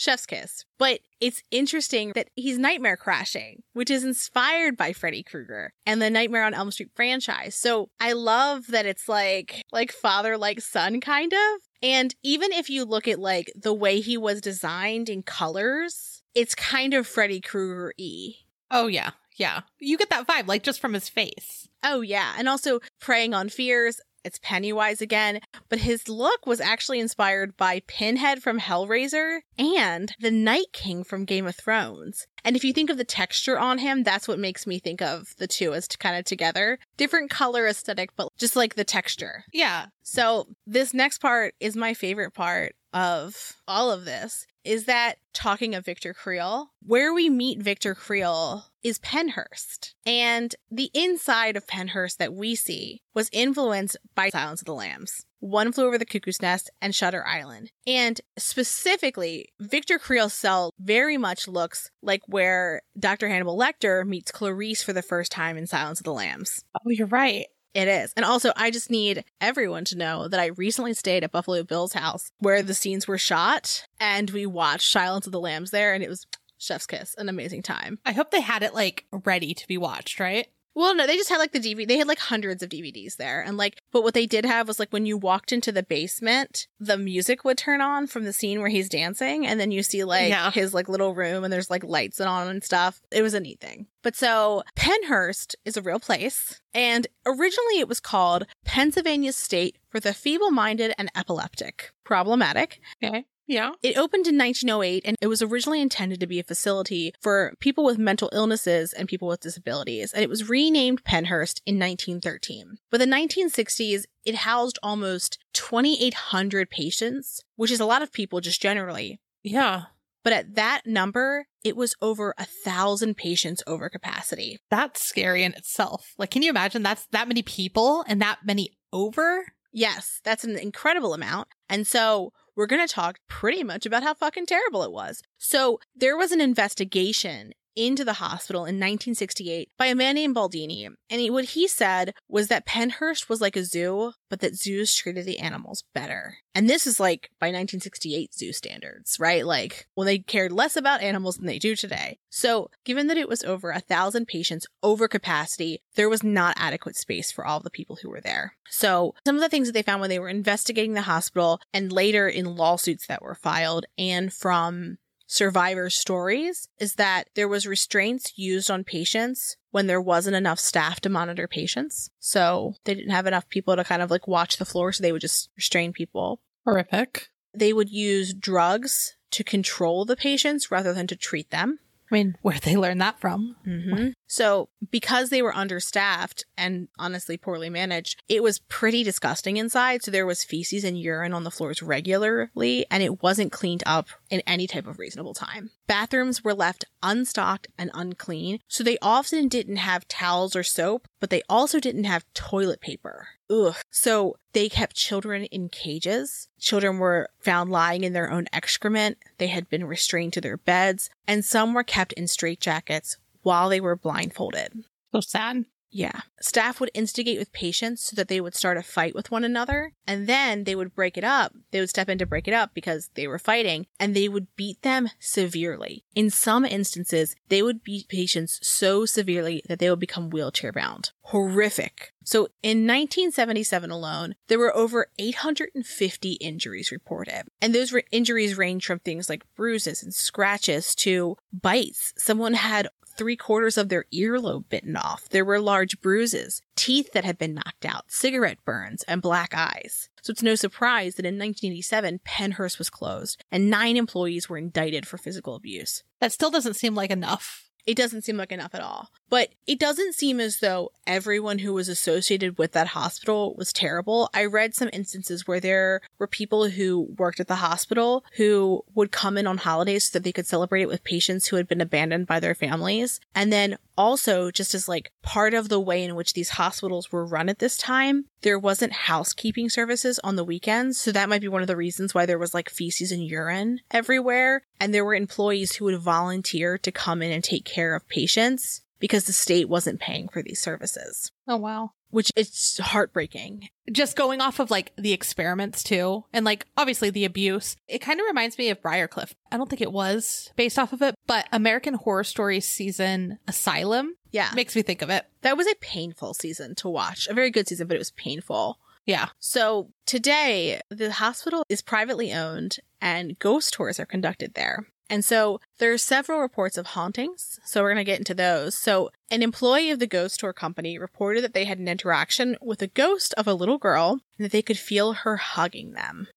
chef's kiss. But it's interesting that he's Nightmare Crashing, which is inspired by Freddy Krueger and the Nightmare on Elm Street franchise. So I love that it's like like father like son kind of. And even if you look at like the way he was designed in colors, it's kind of Freddy Krueger y. Oh, yeah. Yeah. You get that vibe, like just from his face. Oh yeah, and also preying on fears. It's Pennywise again, but his look was actually inspired by Pinhead from Hellraiser and the Night King from Game of Thrones. And if you think of the texture on him, that's what makes me think of the two as kind of together. Different color aesthetic, but just like the texture. Yeah. So this next part is my favorite part of all of this is that talking of Victor Creel, where we meet Victor Creel is Pennhurst. And the inside of Pennhurst that we see was influenced by Silence of the Lambs. One Flew Over the Cuckoo's Nest and Shutter Island. And specifically, Victor Creel's cell very much looks like where Dr. Hannibal Lecter meets Clarice for the first time in Silence of the Lambs. Oh, you're right. It is. And also, I just need everyone to know that I recently stayed at Buffalo Bill's house where the scenes were shot and we watched Silence of the Lambs there and it was chef's kiss, an amazing time. I hope they had it like ready to be watched, right? Well, no, they just had like the DVD. They had like hundreds of DVDs there. And like, but what they did have was like when you walked into the basement, the music would turn on from the scene where he's dancing. And then you see like Yeah. his like little room and there's like lights and on and stuff. It was a neat thing. But so Pennhurst is a real place. And originally it was called Pennsylvania State for the Feeble Minded and Epileptic. Problematic. Okay. Yeah. It opened in 1908 and it was originally intended to be a facility for people with mental illnesses and people with disabilities. And it was renamed Pennhurst in 1913. By the 1960s, it housed almost 2,800 patients, which is a lot of people just generally. Yeah. But at that number, it was over a thousand patients over capacity. That's scary in itself. Like, can you imagine that's that many people and that many over? Yes, that's an incredible amount. And so we're going to talk pretty much about how fucking terrible it was. So there was an investigation into the hospital in 1968 by a man named Baldini. And he, what he said was that Pennhurst was like a zoo, but that zoos treated the animals better. And this is like by 1968 zoo standards, right? Like, well, they cared less about animals than they do today. So, given that it was over a thousand patients over capacity, there was not adequate space for all the people who were there. So, some of the things that they found when they were investigating the hospital and later in lawsuits that were filed and from survivor stories is that there was restraints used on patients when there wasn't enough staff to monitor patients. So they didn't have enough people to kind of like watch the floor, so they would just restrain people. Horrific. They would use drugs to control the patients rather than to treat them. I mean, where'd they learn that from? Mm-hmm. So, because they were understaffed and honestly poorly managed, it was pretty disgusting inside. So, there was feces and urine on the floors regularly, and it wasn't cleaned up in any type of reasonable time. Bathrooms were left unstocked and unclean, so they often didn't have towels or soap, but they also didn't have toilet paper. Ugh. So they kept children in cages. Children were found lying in their own excrement. They had been restrained to their beds, and some were kept in straitjackets while they were blindfolded. So sad. Yeah. Staff would instigate with patients so that they would start a fight with one another, and then they would break it up. They would step in to break it up because they were fighting, and they would beat them severely. In some instances, they would beat patients so severely that they would become wheelchair bound. Horrific. So in 1977 alone, there were over 850 injuries reported. And those re- injuries range from things like bruises and scratches to bites. Someone had three quarters of their earlobe bitten off. There were large bruises, teeth that had been knocked out, cigarette burns, and black eyes. So it's no surprise that in 1987, Pennhurst was closed and nine employees were indicted for physical abuse. That still doesn't seem like enough. It doesn't seem like enough at all. But it doesn't seem as though everyone who was associated with that hospital was terrible. I read some instances where there were people who worked at the hospital who would come in on holidays so that they could celebrate it with patients who had been abandoned by their families. And then also, just as like part of the way in which these hospitals were run at this time, there wasn't housekeeping services on the weekends. So that might be one of the reasons why there was like feces and urine everywhere. And there were employees who would volunteer to come in and take care of patients because the state wasn't paying for these services, Oh, wow. Which it's heartbreaking. Just going off of like the experiments too, and like obviously the abuse, it kind of reminds me of Briarcliff. I don't think it was based off of it, but American Horror Story season Asylum Yeah. makes me think of it. That was a painful season to watch. A very good season, but it was painful. Yeah. So today, the hospital is privately owned and ghost tours are conducted there. And so there are several reports of hauntings. So we're going to get into those. So an employee of the ghost tour company reported that they had an interaction with a ghost of a little girl and that they could feel her hugging them.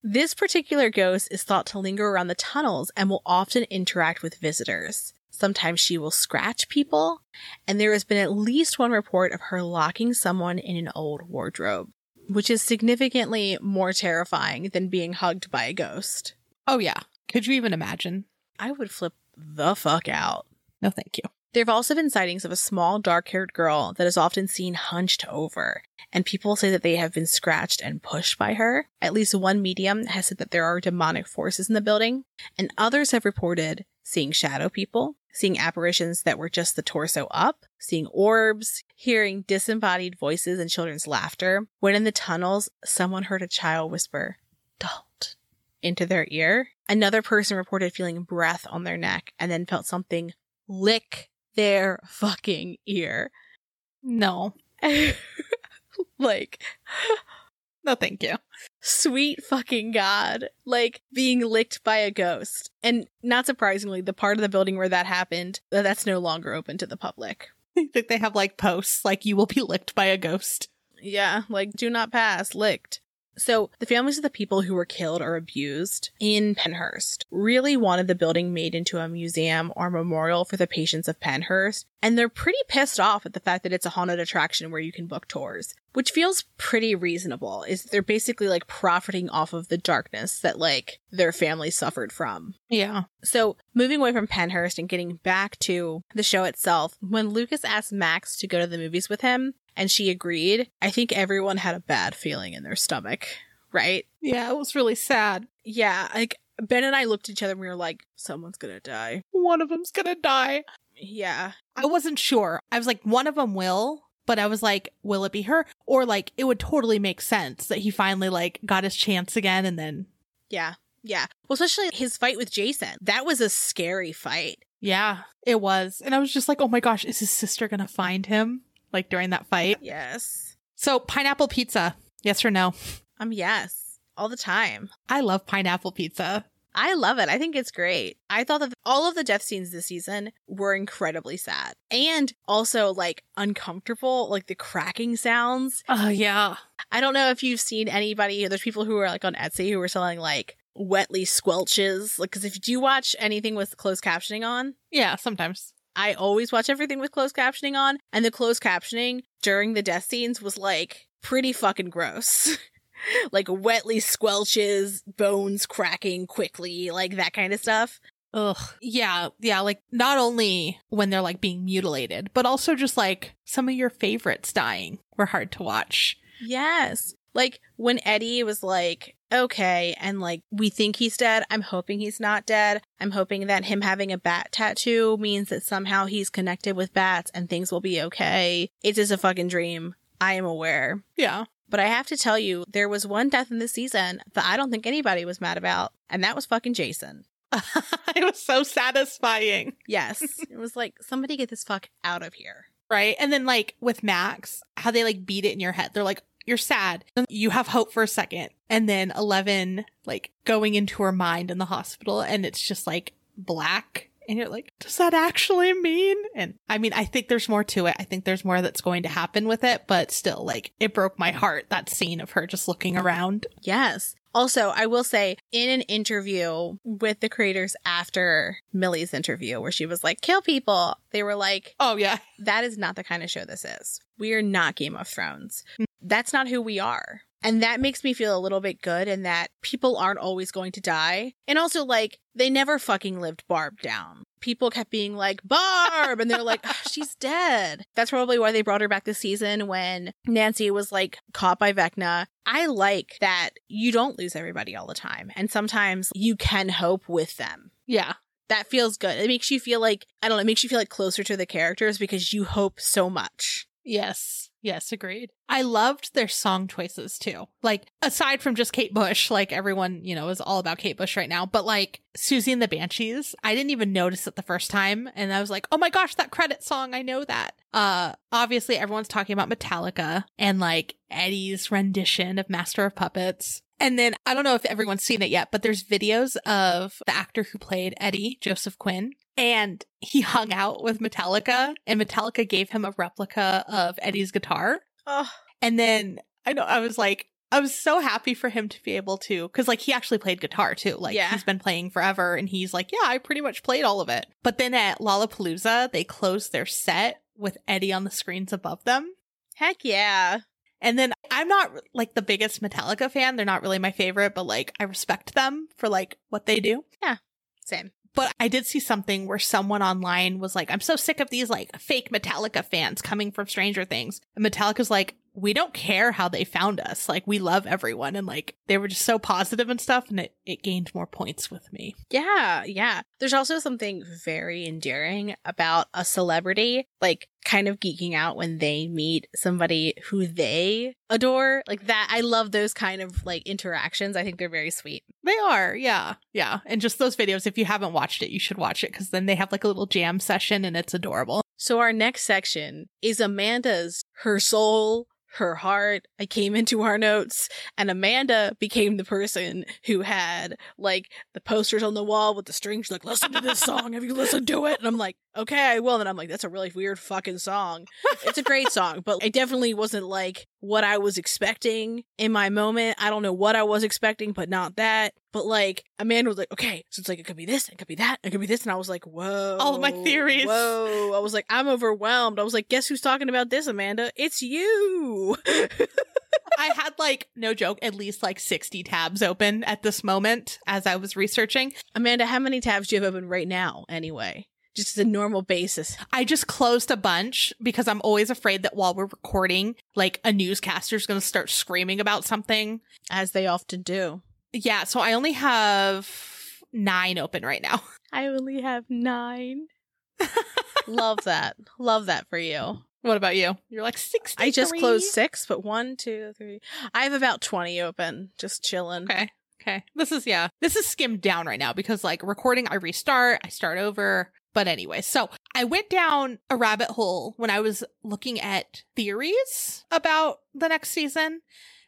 This particular ghost is thought to linger around the tunnels and will often interact with visitors. Sometimes she will scratch people, and there has been at least one report of her locking someone in an old wardrobe, which is significantly more terrifying than being hugged by a ghost. Oh, yeah. Could you even imagine? I would flip the fuck out. No, thank you. There have also been sightings of a small, dark haired girl that is often seen hunched over, and people say that they have been scratched and pushed by her. At least one medium has said that there are demonic forces in the building, and others have reported seeing shadow people, seeing apparitions that were just the torso up, seeing orbs, hearing disembodied voices and children's laughter. When in the tunnels, someone heard a child whisper, Don't, into their ear. Another person reported feeling breath on their neck and then felt something lick their fucking ear. No. like, No, thank you. sweet fucking God. Like being licked by a ghost. And not surprisingly, the part of the building where that happened, that's no longer open to the public. I think they have like posts like you will be licked by a ghost. Yeah, like do not pass, licked. So, the families of the people who were killed or abused in Pennhurst really wanted the building made into a museum or memorial for the patients of Pennhurst, and they're pretty pissed off at the fact that it's a haunted attraction where you can book tours, which feels pretty reasonable. Is they're basically like profiting off of the darkness that like their family suffered from. Yeah. So, moving away from Pennhurst and getting back to the show itself, when Lucas asked Max to go to the movies with him and she agreed, I think everyone had a bad feeling in their stomach, right? Yeah, it was really sad. Yeah, like Ben and I looked at each other and we were like, someone's gonna die. One of them's gonna die. Yeah. I wasn't sure. I was like, one of them will, but I was like, will it be her? Or like, it would totally make sense that he finally like got his chance again and then, Yeah. Yeah. Well, especially his fight with Jason. That was a scary fight. yeah, it was. And I was just like, oh my gosh, is his sister gonna find him? Like during that fight. Yes. So, pineapple pizza, yes or no? Um, yes. All the time. I love pineapple pizza. I love it. I think it's great. I thought that all of the death scenes this season were incredibly sad and also like uncomfortable, like the cracking sounds. Oh, yeah. I don't know if you've seen anybody, there's people who are like on Etsy who are selling like wetly squelches. Like, cause if you do watch anything with closed captioning on, Yeah, sometimes. I always watch everything with closed captioning on, and the closed captioning during the death scenes was like pretty fucking gross. like wetly squelches, bones cracking quickly, like that kind of stuff. Ugh. Yeah, yeah, like not only when they're like being mutilated, but also just like some of your favorites dying were hard to watch. Yes. Like when Eddie was like, okay, and like we think he's dead. I'm hoping he's not dead. I'm hoping that him having a bat tattoo means that somehow he's connected with bats and things will be okay. It's just a fucking dream. I am aware. Yeah. But I have to tell you, there was one death in this season that I don't think anybody was mad about, and that was fucking Jason. it was so satisfying. Yes. it was like, somebody get this fuck out of here. Right. And then like with Max, how they like beat it in your head. They're like, you're sad. Then You have hope for a second. And then Eleven like going into her mind in the hospital and it's just like black. And you're like, does that actually mean? And I mean, I think there's more to it. I think there's more that's going to happen with it, but still, like, it broke my heart, that scene of her just looking around. Yes. Also, I will say in an interview with the creators after Millie's interview, where she was like, kill people, they were like, Oh, yeah. that is not the kind of show this is. We are not Game of Thrones. That's not who we are. And that makes me feel a little bit good in that people aren't always going to die. And also, like, they never fucking lived Barb down. People kept being like, Barb! And they're like, "Ah, she's dead. That's probably why they brought her back this season when Nancy was like caught by Vecna. I like that you don't lose everybody all the time. And sometimes you can hope with them Yeah. that feels good. It makes you feel like I don't know, it makes you feel like closer to the characters because you hope so much. Yes. Yes, agreed. I loved their song choices too. Like, aside from just Kate Bush, like everyone, you know, is all about Kate Bush right now, but like Siouxsie and the Banshees, I didn't even notice it the first time. And I was like, oh my gosh, that credit song, I know that. Uh, obviously everyone's talking about Metallica and like Eddie's rendition of Master of Puppets. And then I don't know if everyone's seen it yet, but there's videos of the actor who played Eddie, Joseph Quinn, and he hung out with Metallica, and Metallica gave him a replica of Eddie's guitar. Oh, And then I know I was like, I was so happy for him to be able to, because like he actually played guitar too. Like Yeah. he's been playing forever, and he's like, yeah, I pretty much played all of it. But then at Lollapalooza, they closed their set with Eddie on the screens above them. heck yeah. And then I'm not like the biggest Metallica fan. They're not really my favorite, but like I respect them for like what they do. Yeah. Same. But I did see something where someone online was like, I'm so sick of these like fake Metallica fans coming from Stranger Things. And Metallica's like, we don't care how they found us. Like, we love everyone. And like, they were just so positive and stuff. And it, it gained more points with me. Yeah, yeah. There's also something very endearing about a celebrity, like kind of geeking out when they meet somebody who they adore. Like that. I love those kind of like interactions. I think they're very sweet. They are. Yeah. Yeah. And just those videos, if you haven't watched it, you should watch it because then they have like a little jam session and it's adorable. So our next section is Amanda's her soul, her heart. I came into our notes and Amanda became the person who had like the posters on the wall with the strings like listen to this song. Have you listened to it? And I'm like, okay, I will. And I'm like, that's a really weird fucking song. It's a great song, but it definitely wasn't like what I was expecting in my moment. I don't know what I was expecting, but not that. But like Amanda was like, okay, so it's like it could be this, it could be that, it could be this, and I was like, whoa, All of my theories. Whoa, I was like, I'm overwhelmed. I was like, guess who's talking about this, Amanda? It's you. I had like, no joke, at least like 60 tabs open at this moment as I was researching. Amanda, how many tabs do you have open right now? Anyway, just as a normal basis. I just closed a bunch because I'm always afraid that while we're recording, like a newscaster's going to start screaming about something. As they often do. Yeah, so I only have nine open right now. I only have nine. Love that. Love that for you. What about you? You're like 60. I just closed six, but one, two, three. I have about 20 open, just chilling. Okay. Okay. This is, yeah, this is skimmed down right now because like recording, I restart, I start over. But anyway, so I went down a rabbit hole when I was looking at theories about the next season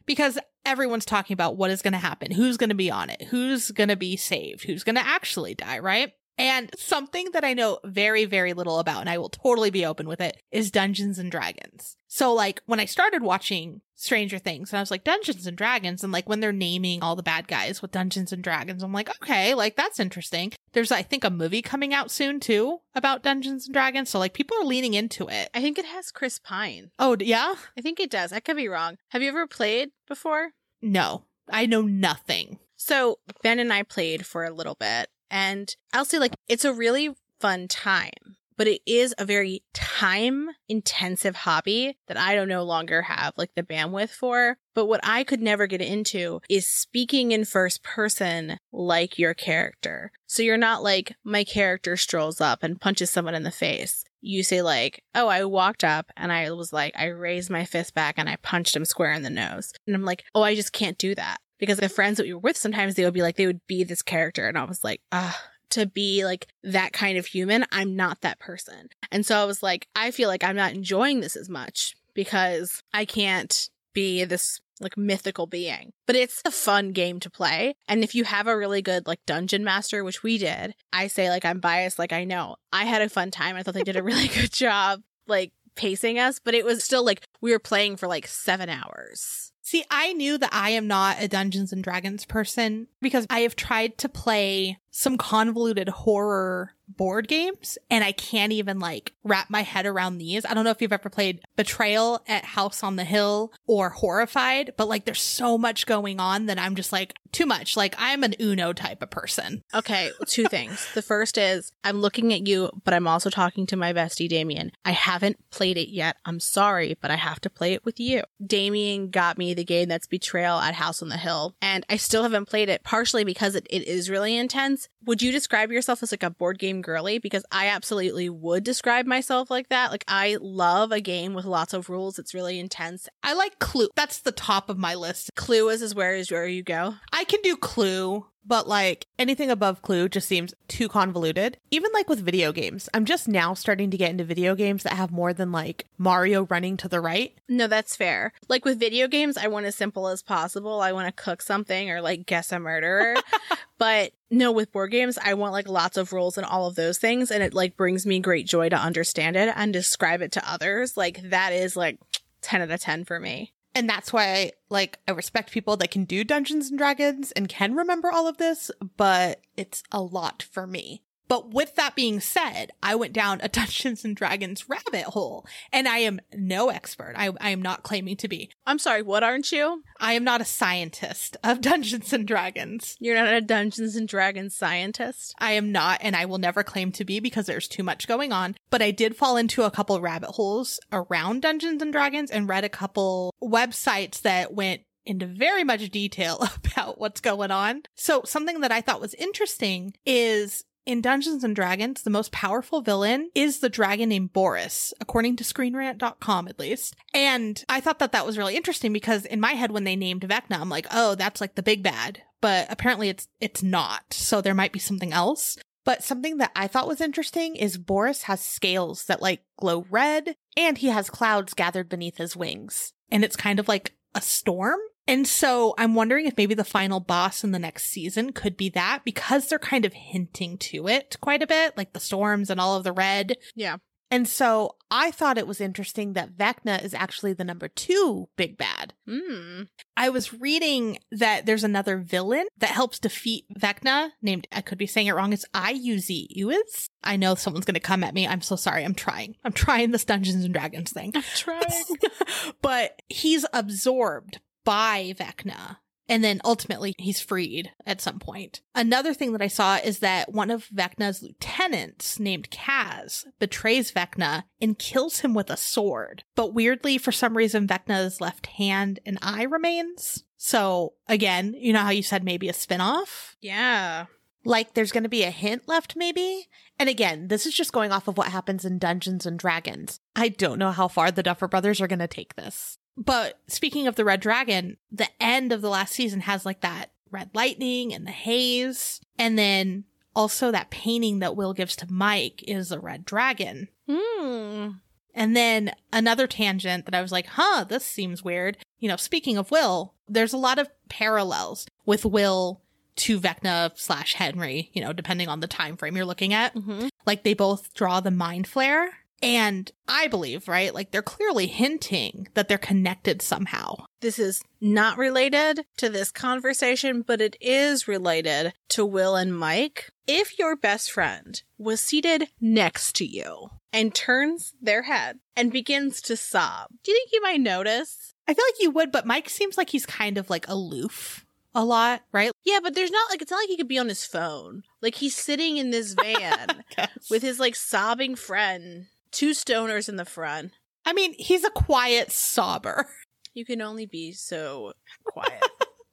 because everyone's talking about what is going to happen, who's going to be on it, who's going to be saved, who's going to actually die, right? And something that I know very, very little about, and I will totally be open with it, is Dungeons and Dragons. So, like, when I started watching Stranger Things, and I was like, Dungeons and Dragons, and like when they're naming all the bad guys with Dungeons and Dragons, I'm like, okay, like that's interesting. There's, I think, a movie coming out soon too about Dungeons and Dragons. So, like, people are leaning into it. I think it has Chris Pine. Oh, yeah? I think it does. I could be wrong. Have you ever played before? No, I know nothing. So Ben and I played for a little bit, and I'll say like it's a really fun time, but it is a very time intensive hobby that I don't no longer have like the bandwidth for. But what I could never get into is speaking in first person like your character. So you're not like my character strolls up and punches someone in the face. You say like, "Oh, I walked up and I was like, I raised my fist back and I punched him square in the nose." And I'm like, "Oh, I just can't do that." Because the friends that we were with sometimes they would be like they would be this character and i was like ah to be like that kind of human i'm not that person. And so i was like i feel like i'm not enjoying this as much because i can't be this like mythical being. But it's a fun game to play and if you have a really good like dungeon master which we did i say like i'm biased like i know. I had a fun time. I thought they did a really good job like pacing us but it was still like we were playing for like seven hours See, I knew that I am not a Dungeons and Dragons person because I have tried to play some convoluted horror board games and I can't even like wrap my head around these. I don't know if you've ever played Betrayal at House on the Hill or Horrified, but like there's so much going on that I'm just like too much. Like I'm an Uno type of person. Okay, two things. The first is I'm looking at you, but I'm also talking to my bestie Damien. I haven't played it yet. I'm sorry, but I have to play it with you. Damien got me the game that's Betrayal at House on the Hill, and I still haven't played it partially because it, it is really intense. Would you describe yourself as like a board game girly? Because I absolutely would describe myself like that. Like I love a game with lots of rules. It's really intense. I like Clue. That's the top of my list. Clue is, is where is where you go. I can do Clue, but like anything above Clue just seems too convoluted. Even like with video games, I'm just now starting to get into video games that have more than like Mario running to the right. No, that's fair. Like with video games, I want as simple as possible. I want to cook something or like guess a murderer. but no, with board games, I want like lots of rules and all of those things. And it like brings me great joy to understand it and describe it to others. Like that is like 10 out of 10 for me. And that's why, like, I respect people that can do Dungeons and Dragons and can remember all of this, but it's a lot for me. But with that being said, I went down a Dungeons and Dragons rabbit hole, and I am no expert. I, I am not claiming to be. I'm sorry, what aren't you? I am not a scientist of Dungeons and Dragons. You're not a Dungeons and Dragons scientist? I am not, and I will never claim to be because there's too much going on. But I did fall into a couple rabbit holes around Dungeons and Dragons and read a couple websites that went into very much detail about what's going on. So something that I thought was interesting is in Dungeons and Dragons, the most powerful villain is the dragon named Boris, according to screenrant.com at least. And I thought that that was really interesting because in my head when they named Vecna, I'm like, "Oh, that's like the big bad." But apparently it's it's not. So there might be something else. But something that I thought was interesting is Boris has scales that like glow red and he has clouds gathered beneath his wings. And it's kind of like a storm. And so I'm wondering if maybe the final boss in the next season could be that because they're kind of hinting to it quite a bit, like the storms and all of the red. Yeah. And so I thought it was interesting that Vecna is actually the number two big bad. Hmm. I was reading that there's another villain that helps defeat Vecna named, I could be saying it wrong, it's I-U-Z. Uiz? I know someone's going to come at me. I'm so sorry. I'm trying. I'm trying this Dungeons and Dragons thing. I'm trying. but he's absorbed by Vecna. And then ultimately he's freed at some point. Another thing that I saw is that one of Vecna's lieutenants named Kas betrays Vecna and kills him with a sword. But weirdly, for some reason, Vecna's left hand and eye remains. So again, you know how you said maybe a spinoff? yeah. like there's going to be a hint left, maybe. And again, this is just going off of what happens in Dungeons and Dragons. I don't know how far the Duffer Brothers are going to take this. But speaking of the Red Dragon, the end of the last season has like that red lightning and the haze. And then also that painting that Will gives to Mike is a red dragon. Hmm. And then another tangent that I was like, huh, this seems weird. You know, speaking of Will, there's a lot of parallels with Will to Vecna slash Henry, you know, depending on the time frame you're looking at. Mm-hmm. Like they both draw the Mind Flayer. And I believe, right? Like they're clearly hinting that they're connected somehow. This is not related to this conversation, but it is related to Will and Mike. If your best friend was seated next to you and turns their head and begins to sob, do you think you might notice? I feel like you would, but Mike seems like he's kind of like aloof a lot, right? Yeah, but there's not like it's not like he could be on his phone. Like he's sitting in this van with his like sobbing friend, two stoners in the front. I mean, he's a quiet sobber. You can only be so quiet.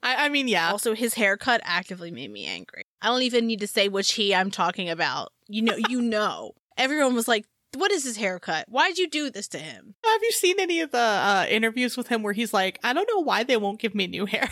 I, I mean, yeah. also, his haircut actively made me angry. I don't even need to say which he I'm talking about. You know, you know. Everyone was like, "What is his haircut? Why'd you do this to him?" Have you seen any of the uh, interviews with him where he's like, I don't know why they won't give me new hair?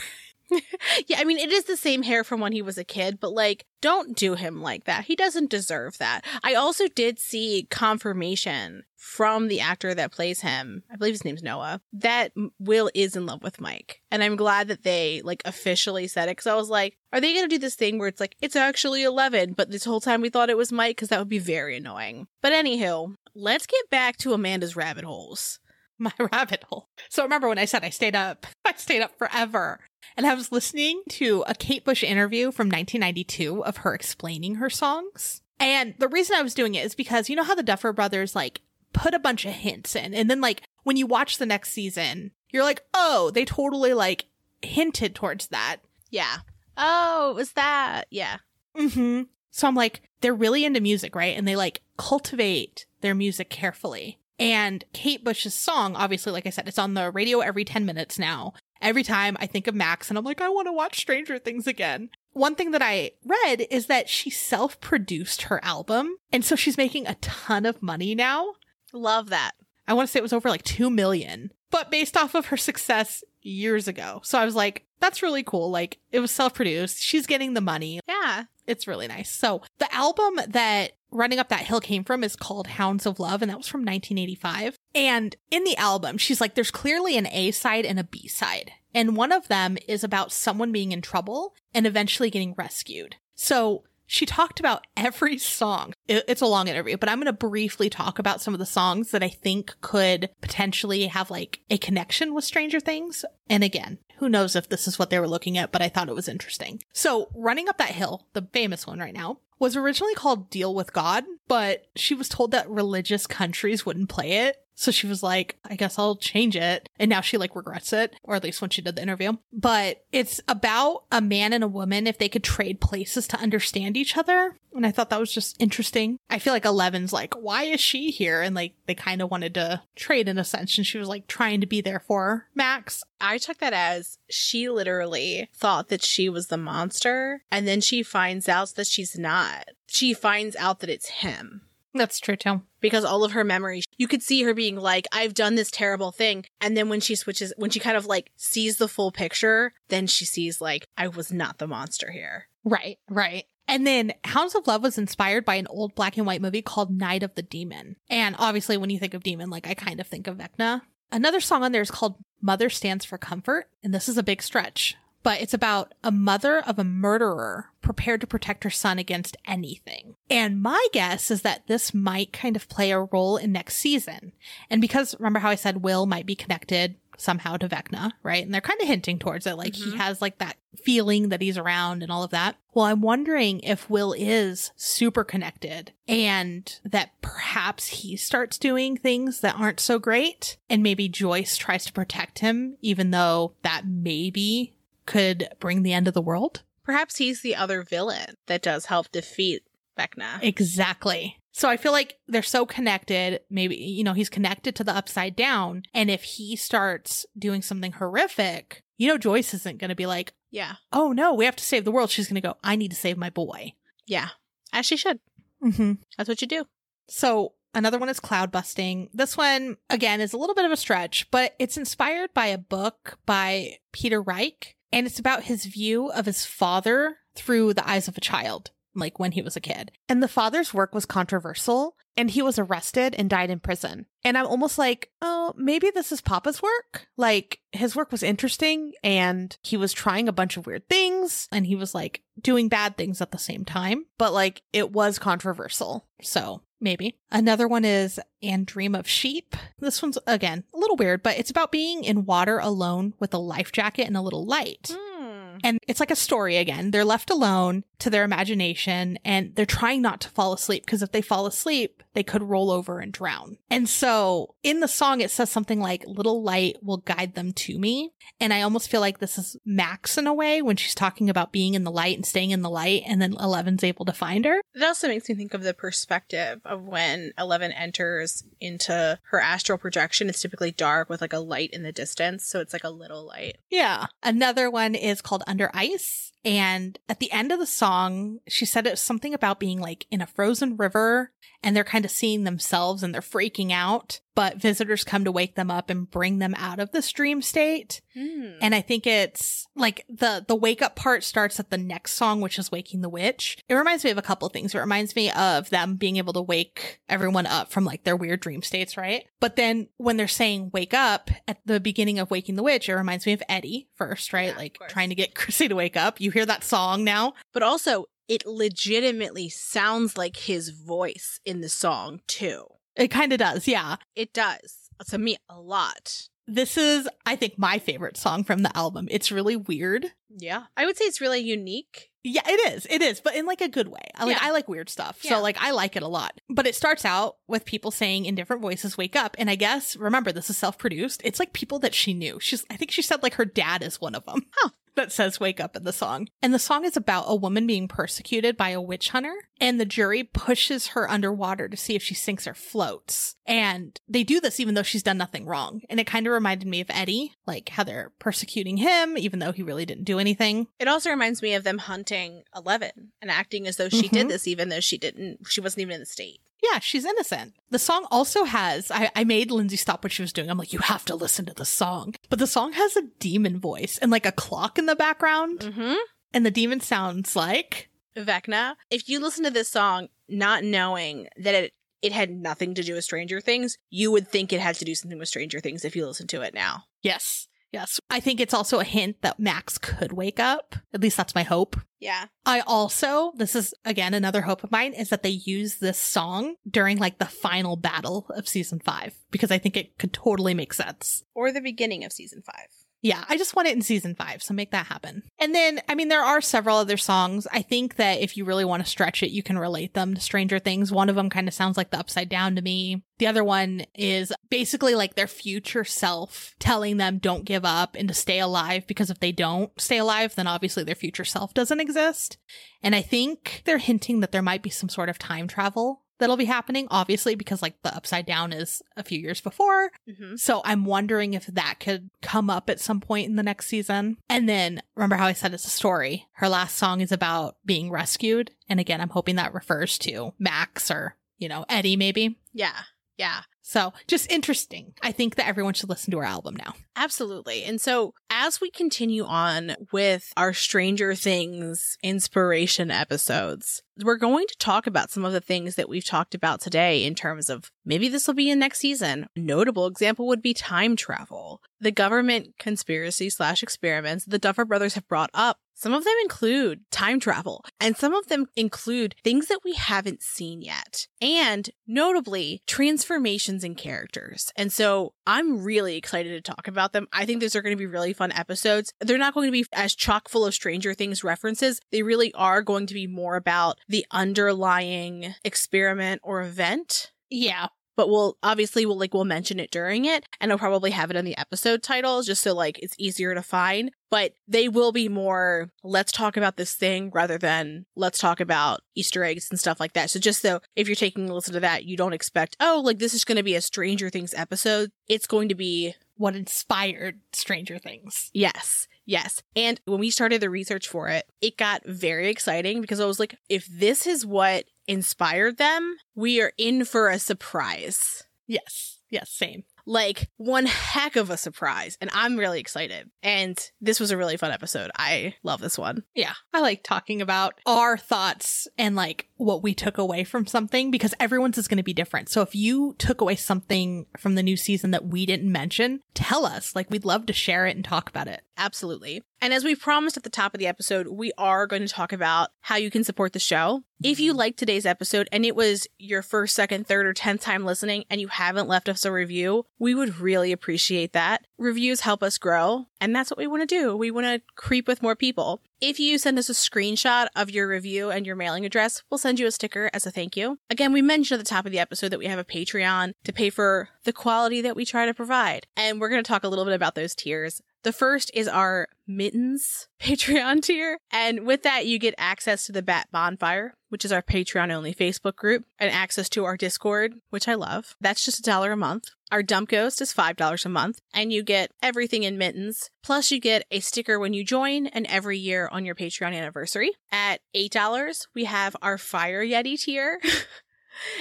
yeah, I mean, it is the same hair from when he was a kid, but like, don't do him like that. He doesn't deserve that. I also did see confirmation from the actor that plays him. I believe his name's Noah. That Will is in love with Mike. And I'm glad that they like officially said it because I was like, are they going to do this thing where it's like, it's actually 11, but this whole time we thought it was Mike? Because that would be very annoying. But anywho, let's get back to Amanda's rabbit holes. My rabbit hole. So remember when I said I stayed up? I stayed up forever. And I was listening to a Kate Bush interview from 1992 of her explaining her songs. And the reason I was doing it is because you know how the Duffer Brothers like put a bunch of hints in. And then like when you watch the next season, you're like, oh, they totally like hinted towards that. Yeah. Oh, it was that. Yeah. Mm-hmm. So I'm like, they're really into music, right? And they like cultivate their music carefully. And Kate Bush's song, obviously, like I said, it's on the radio every 10 minutes now. Every time I think of Max and I'm like, I want to watch Stranger Things again. One thing that I read is that she self produced her album. And so she's making a ton of money now. Love that. I want to say it was over like 2 million, but based off of her success years ago. So I was like, that's really cool. Like it was self produced. She's getting the money. Yeah. It's really nice. So the album that Running Up That Hill came from is called Hounds of Love, and that was from 1985. And in the album, she's like, there's clearly an A side and a B side. And one of them is about someone being in trouble and eventually getting rescued. So she talked about every song. It's a long interview, but I'm going to briefly talk about some of the songs that I think could potentially have like a connection with Stranger Things. And again, who knows if this is what they were looking at, but I thought it was interesting. So Running Up That Hill, the famous one right now, was originally called Deal with God, but she was told that religious countries wouldn't play it. So she was like, I guess I'll change it. And now she like regrets it, or at least when she did the interview. But it's about a man and a woman if they could trade places to understand each other. And I thought that was just interesting. I feel like Eleven's like, why is she here? And like they kind of wanted to trade in a sense. And she was like trying to be there for Max. I took that as she literally thought that she was the monster. And then she finds out that she's not. She finds out that it's him. That's true too. Because all of her memories, you could see her being like, I've done this terrible thing. And then when she switches, when she kind of like sees the full picture, then she sees like, I was not the monster here. Right, right. And then Hounds of Love was inspired by an old black and white movie called Night of the Demon. And obviously, when you think of demon, like I kind of think of Vecna. Another song on there is called Mother Stands for Comfort. And this is a big stretch, but it's about a mother of a murderer prepared to protect her son against anything. And my guess is that this might kind of play a role in next season. And because remember how I said Will might be connected somehow to Vecna, right? And they're kind of hinting towards it. Like he Mhm. has like that feeling that he's around and all of that. Well, I'm wondering if Will is super connected and that perhaps he starts doing things that aren't so great. And maybe Joyce tries to protect him, even though that maybe could bring the end of the world. Perhaps he's the other villain that does help defeat Vecna. Exactly. So I feel like they're so connected. Maybe, you know, he's connected to the upside down. And if he starts doing something horrific, you know, Joyce isn't going to be like, Yeah. oh no, we have to save the world. She's going to go, I need to save my boy. Yeah. As she should. Mm-hmm. That's what you do. So another one is Cloudbusting. This one, again, is a little bit of a stretch, but it's inspired by a book by Peter Reich, and it's about his view of his father through the eyes of a child, like when he was a kid. And the father's work was controversial, and he was arrested and died in prison. And I'm almost like, oh, maybe this is Papa's work. Like his work was interesting and he was trying a bunch of weird things and he was like doing bad things at the same time, but like it was controversial. So maybe. Another one is And Dream of Sheep. This one's again a little weird, but it's about being in water alone with a life jacket and a little light. Hmm. And it's like a story again. They're left alone to their imagination and they're trying not to fall asleep because if they fall asleep, they could roll over and drown. And so in the song, it says something like, little light will guide them to me. And I almost feel like this is Max in a way when she's talking about being in the light and staying in the light. And then Eleven's able to find her. It also makes me think of the perspective of when Eleven enters into her astral projection. It's typically dark with like a light in the distance. So it's like a little light. Yeah. Another one is called Under Ice. And at the end of the song, she said it was something about being like in a frozen river and they're kind of seeing themselves and they're freaking out. But visitors come to wake them up and bring them out of this dream state. Hmm. And I think it's like the the wake up part starts at the next song, which is Waking the Witch. It reminds me of a couple of things. It reminds me of them being able to wake everyone up from like their weird dream states, right? But then when they're saying wake up at the beginning of Waking the Witch, it reminds me of Eddie first, right? Yeah, like trying to get Chrissy to wake up. You hear that song now. but also, it legitimately sounds like his voice in the song, too. It kind of does, yeah. It does. To me, a lot. This is, I think, my favorite song from the album. It's really weird. Yeah. I would say it's really unique. Yeah, it is. It is, but in like a good way. I like Yeah. I like weird stuff. Yeah. So like I like it a lot. But it starts out with people saying in different voices wake up and I guess remember this is self-produced. It's like people that she knew. She's I think she said like her dad is one of them. Huh. That says wake up in the song. And the song is about a woman being persecuted by a witch hunter and the jury pushes her underwater to see if she sinks or floats. And they do this even though she's done nothing wrong. And it kind of reminded me of Eddie, like how they're persecuting him even though he really didn't do anything. It also reminds me of them hunting Eleven and acting as though she did Mhm. this, even though she didn't. She wasn't even in the state. Yeah, she's innocent. The song also has, I, I made Lindsay stop what she was doing. I'm like, you have to listen to the song. But the song has a demon voice and like a clock in the background. Mm-hmm. And the demon sounds like, Vecna. If you listen to this song not knowing that it it had nothing to do with Stranger Things, you would think it had to do something with Stranger Things if you listen to it now. yes, yes. I think it's also a hint that Max could wake up. At least that's my hope. Yeah. I also, this is again another hope of mine, is that they use this song during like the final battle of season five because I think it could totally make sense. Or the beginning of season five. Yeah, I just want it in season five, so make that happen. And then, I mean, there are several other songs. I think that if you really want to stretch it, you can relate them to Stranger Things. One of them kind of sounds like the Upside Down to me. The other one is basically like their future self telling them don't give up and to stay alive because if they don't stay alive, then obviously their future self doesn't exist. And I think they're hinting that there might be some sort of time travel that'll be happening, obviously, because like the Upside Down is a few years before. Mm-hmm. So I'm wondering if that could come up at some point in the next season. And then remember how I said it's a story. Her last song is about being rescued. And again, I'm hoping that refers to Max or, you know, Eddie maybe. Yeah. Yeah. So just interesting. I think that everyone should listen to her album now. Absolutely. And so, as we continue on with our Stranger Things inspiration episodes, we're going to talk about some of the things that we've talked about today in terms of maybe this will be in next season. Notable example would be time travel. The government conspiracy slash experiments the Duffer Brothers have brought up. Some of them include time travel, and some of them include things that we haven't seen yet, and notably transformations in characters. And so I'm really excited to talk about them. I think these are going to be really fun episodes. They're not going to be as chock full of Stranger Things references. They really are going to be more about the underlying experiment or event Yeah. but we'll obviously we'll like we'll mention it during it and I'll probably have it in the episode title just so like it's easier to find. But they will be more let's talk about this thing rather than let's talk about Easter eggs and stuff like that. So just so if you're taking a listen to that, you don't expect, oh, like this is gonna be a Stranger Things episode. It's going to be What inspired Stranger Things? yes. Yes. And when we started the research for it, it got very exciting because I was like, if this is what inspired them, we are in for a surprise. Yes. Yes, same. Like one heck of a surprise. And I'm really excited. And this was a really fun episode. I love this one. Yeah. I like talking about our thoughts and like what we took away from something because everyone's is going to be different. So if you took away something from the new season that we didn't mention, tell us. Like we'd love to share it and talk about it. Absolutely. And as we promised at the top of the episode, we are going to talk about how you can support the show. If you mhm. liked today's episode and it was your first, second, third, or tenth time listening and you haven't left us a review, we would really appreciate that. Reviews help us grow, and that's what we want to do. We want to creep with more people. If you send us a screenshot of your review and your mailing address, we'll send you a sticker as a thank you. Again, we mentioned at the top of the episode that we have a Patreon to pay for the quality that we try to provide. And we're going to talk a little bit about those tiers. The first is our Mittens Patreon tier. And with that, you get access to the Bat Bonfire, which is our Patreon only Facebook group, and access to our Discord, which I love. That's just a dollar a month. Our Dump Ghost is $5 a month, and you get everything in Mittens. Plus, you get a sticker when you join and every year on your Patreon anniversary. At $8, we have our Fire Yeti tier.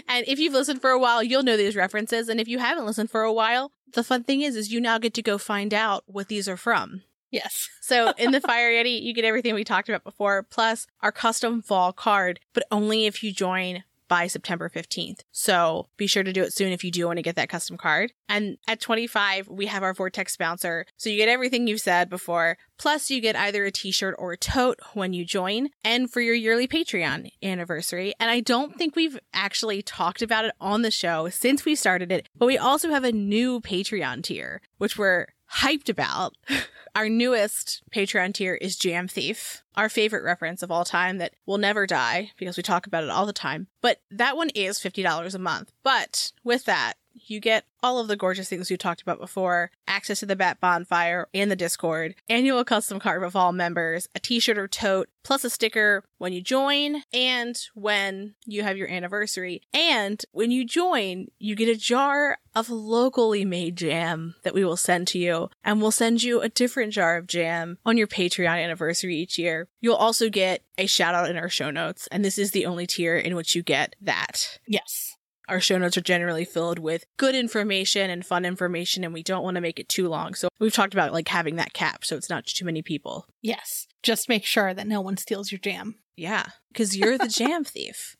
And if you've listened for a while, you'll know these references. And if you haven't listened for a while, the fun thing is, is you now get to go find out what these are from. Yes. So in the Fire Yeti, you get everything we talked about before, plus our custom fall card, but only if you join by September 15th. So be sure to do it soon if you do want to get that custom card. And at 25, we have our Vortex bouncer. So you get everything you've said before. Plus you get either a t-shirt or a tote when you join and for your yearly Patreon anniversary. And I don't think we've actually talked about it on the show since we started it, but we also have a new Patreon tier, which we're hyped about. Our newest Patreon tier is Jam Thief, our favorite reference of all time that will never die because we talk about it all the time. But that one is $50 a month. But with that, you get all of the gorgeous things we talked about before access to the Bat Bonfire and the Discord, annual custom card of all members, a t shirt or tote, plus a sticker when you join and when you have your anniversary. And when you join, you get a jar of locally made jam that we will send to you, and we'll send you a different jar of jam on your Patreon anniversary each year. You'll also get a shout out in our show notes, and this is the only tier in which you get that. Yes. Our show notes are generally filled with good information and fun information, and we don't want to make it too long. So we've talked about like having that cap so it's not too many people. Yes. Just make sure that no one steals your jam. Yeah, because you're the jam thief.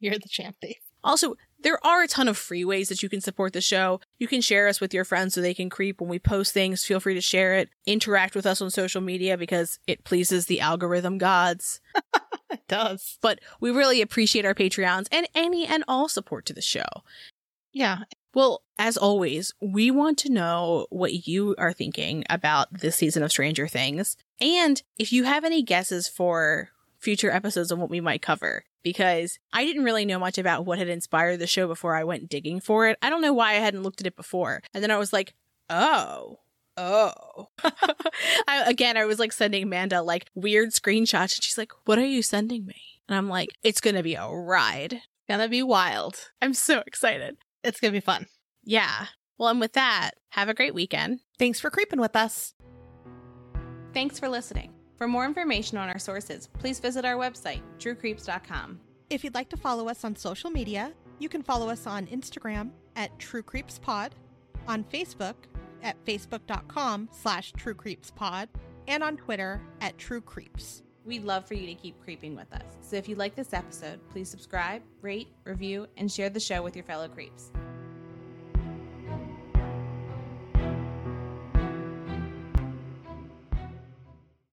You're the jam thief. Also, there are a ton of free ways that you can support the show. You can share us with your friends so they can creep when we post things. Feel free to share it. Interact with us on social media because it pleases the algorithm gods. It does. But we really appreciate our Patreons and any and all support to the show. Yeah. Well, as always, we want to know what you are thinking about this season of Stranger Things. And if you have any guesses for future episodes on what we might cover, because I didn't really know much about what had inspired the show before I went digging for it. I don't know why I hadn't looked at it before. And then I was like, oh. Oh. I, again, I was like sending Amanda like weird screenshots, and she's like, What are you sending me? And I'm like, It's gonna be a ride. Gonna be wild. I'm so excited. It's gonna be fun. Yeah. Well, and with that, have a great weekend. Thanks for creeping with us. Thanks for listening. For more information on our sources, please visit our website, truecreeps.com. If you'd like to follow us on social media, you can follow us on Instagram at TrueCreepsPod, on Facebook at facebook.com slash True Creeps Pod, and on Twitter at truecreeps. We'd love for you to keep creeping with us. So if you like this episode, please subscribe, rate, review, and share the show with your fellow creeps.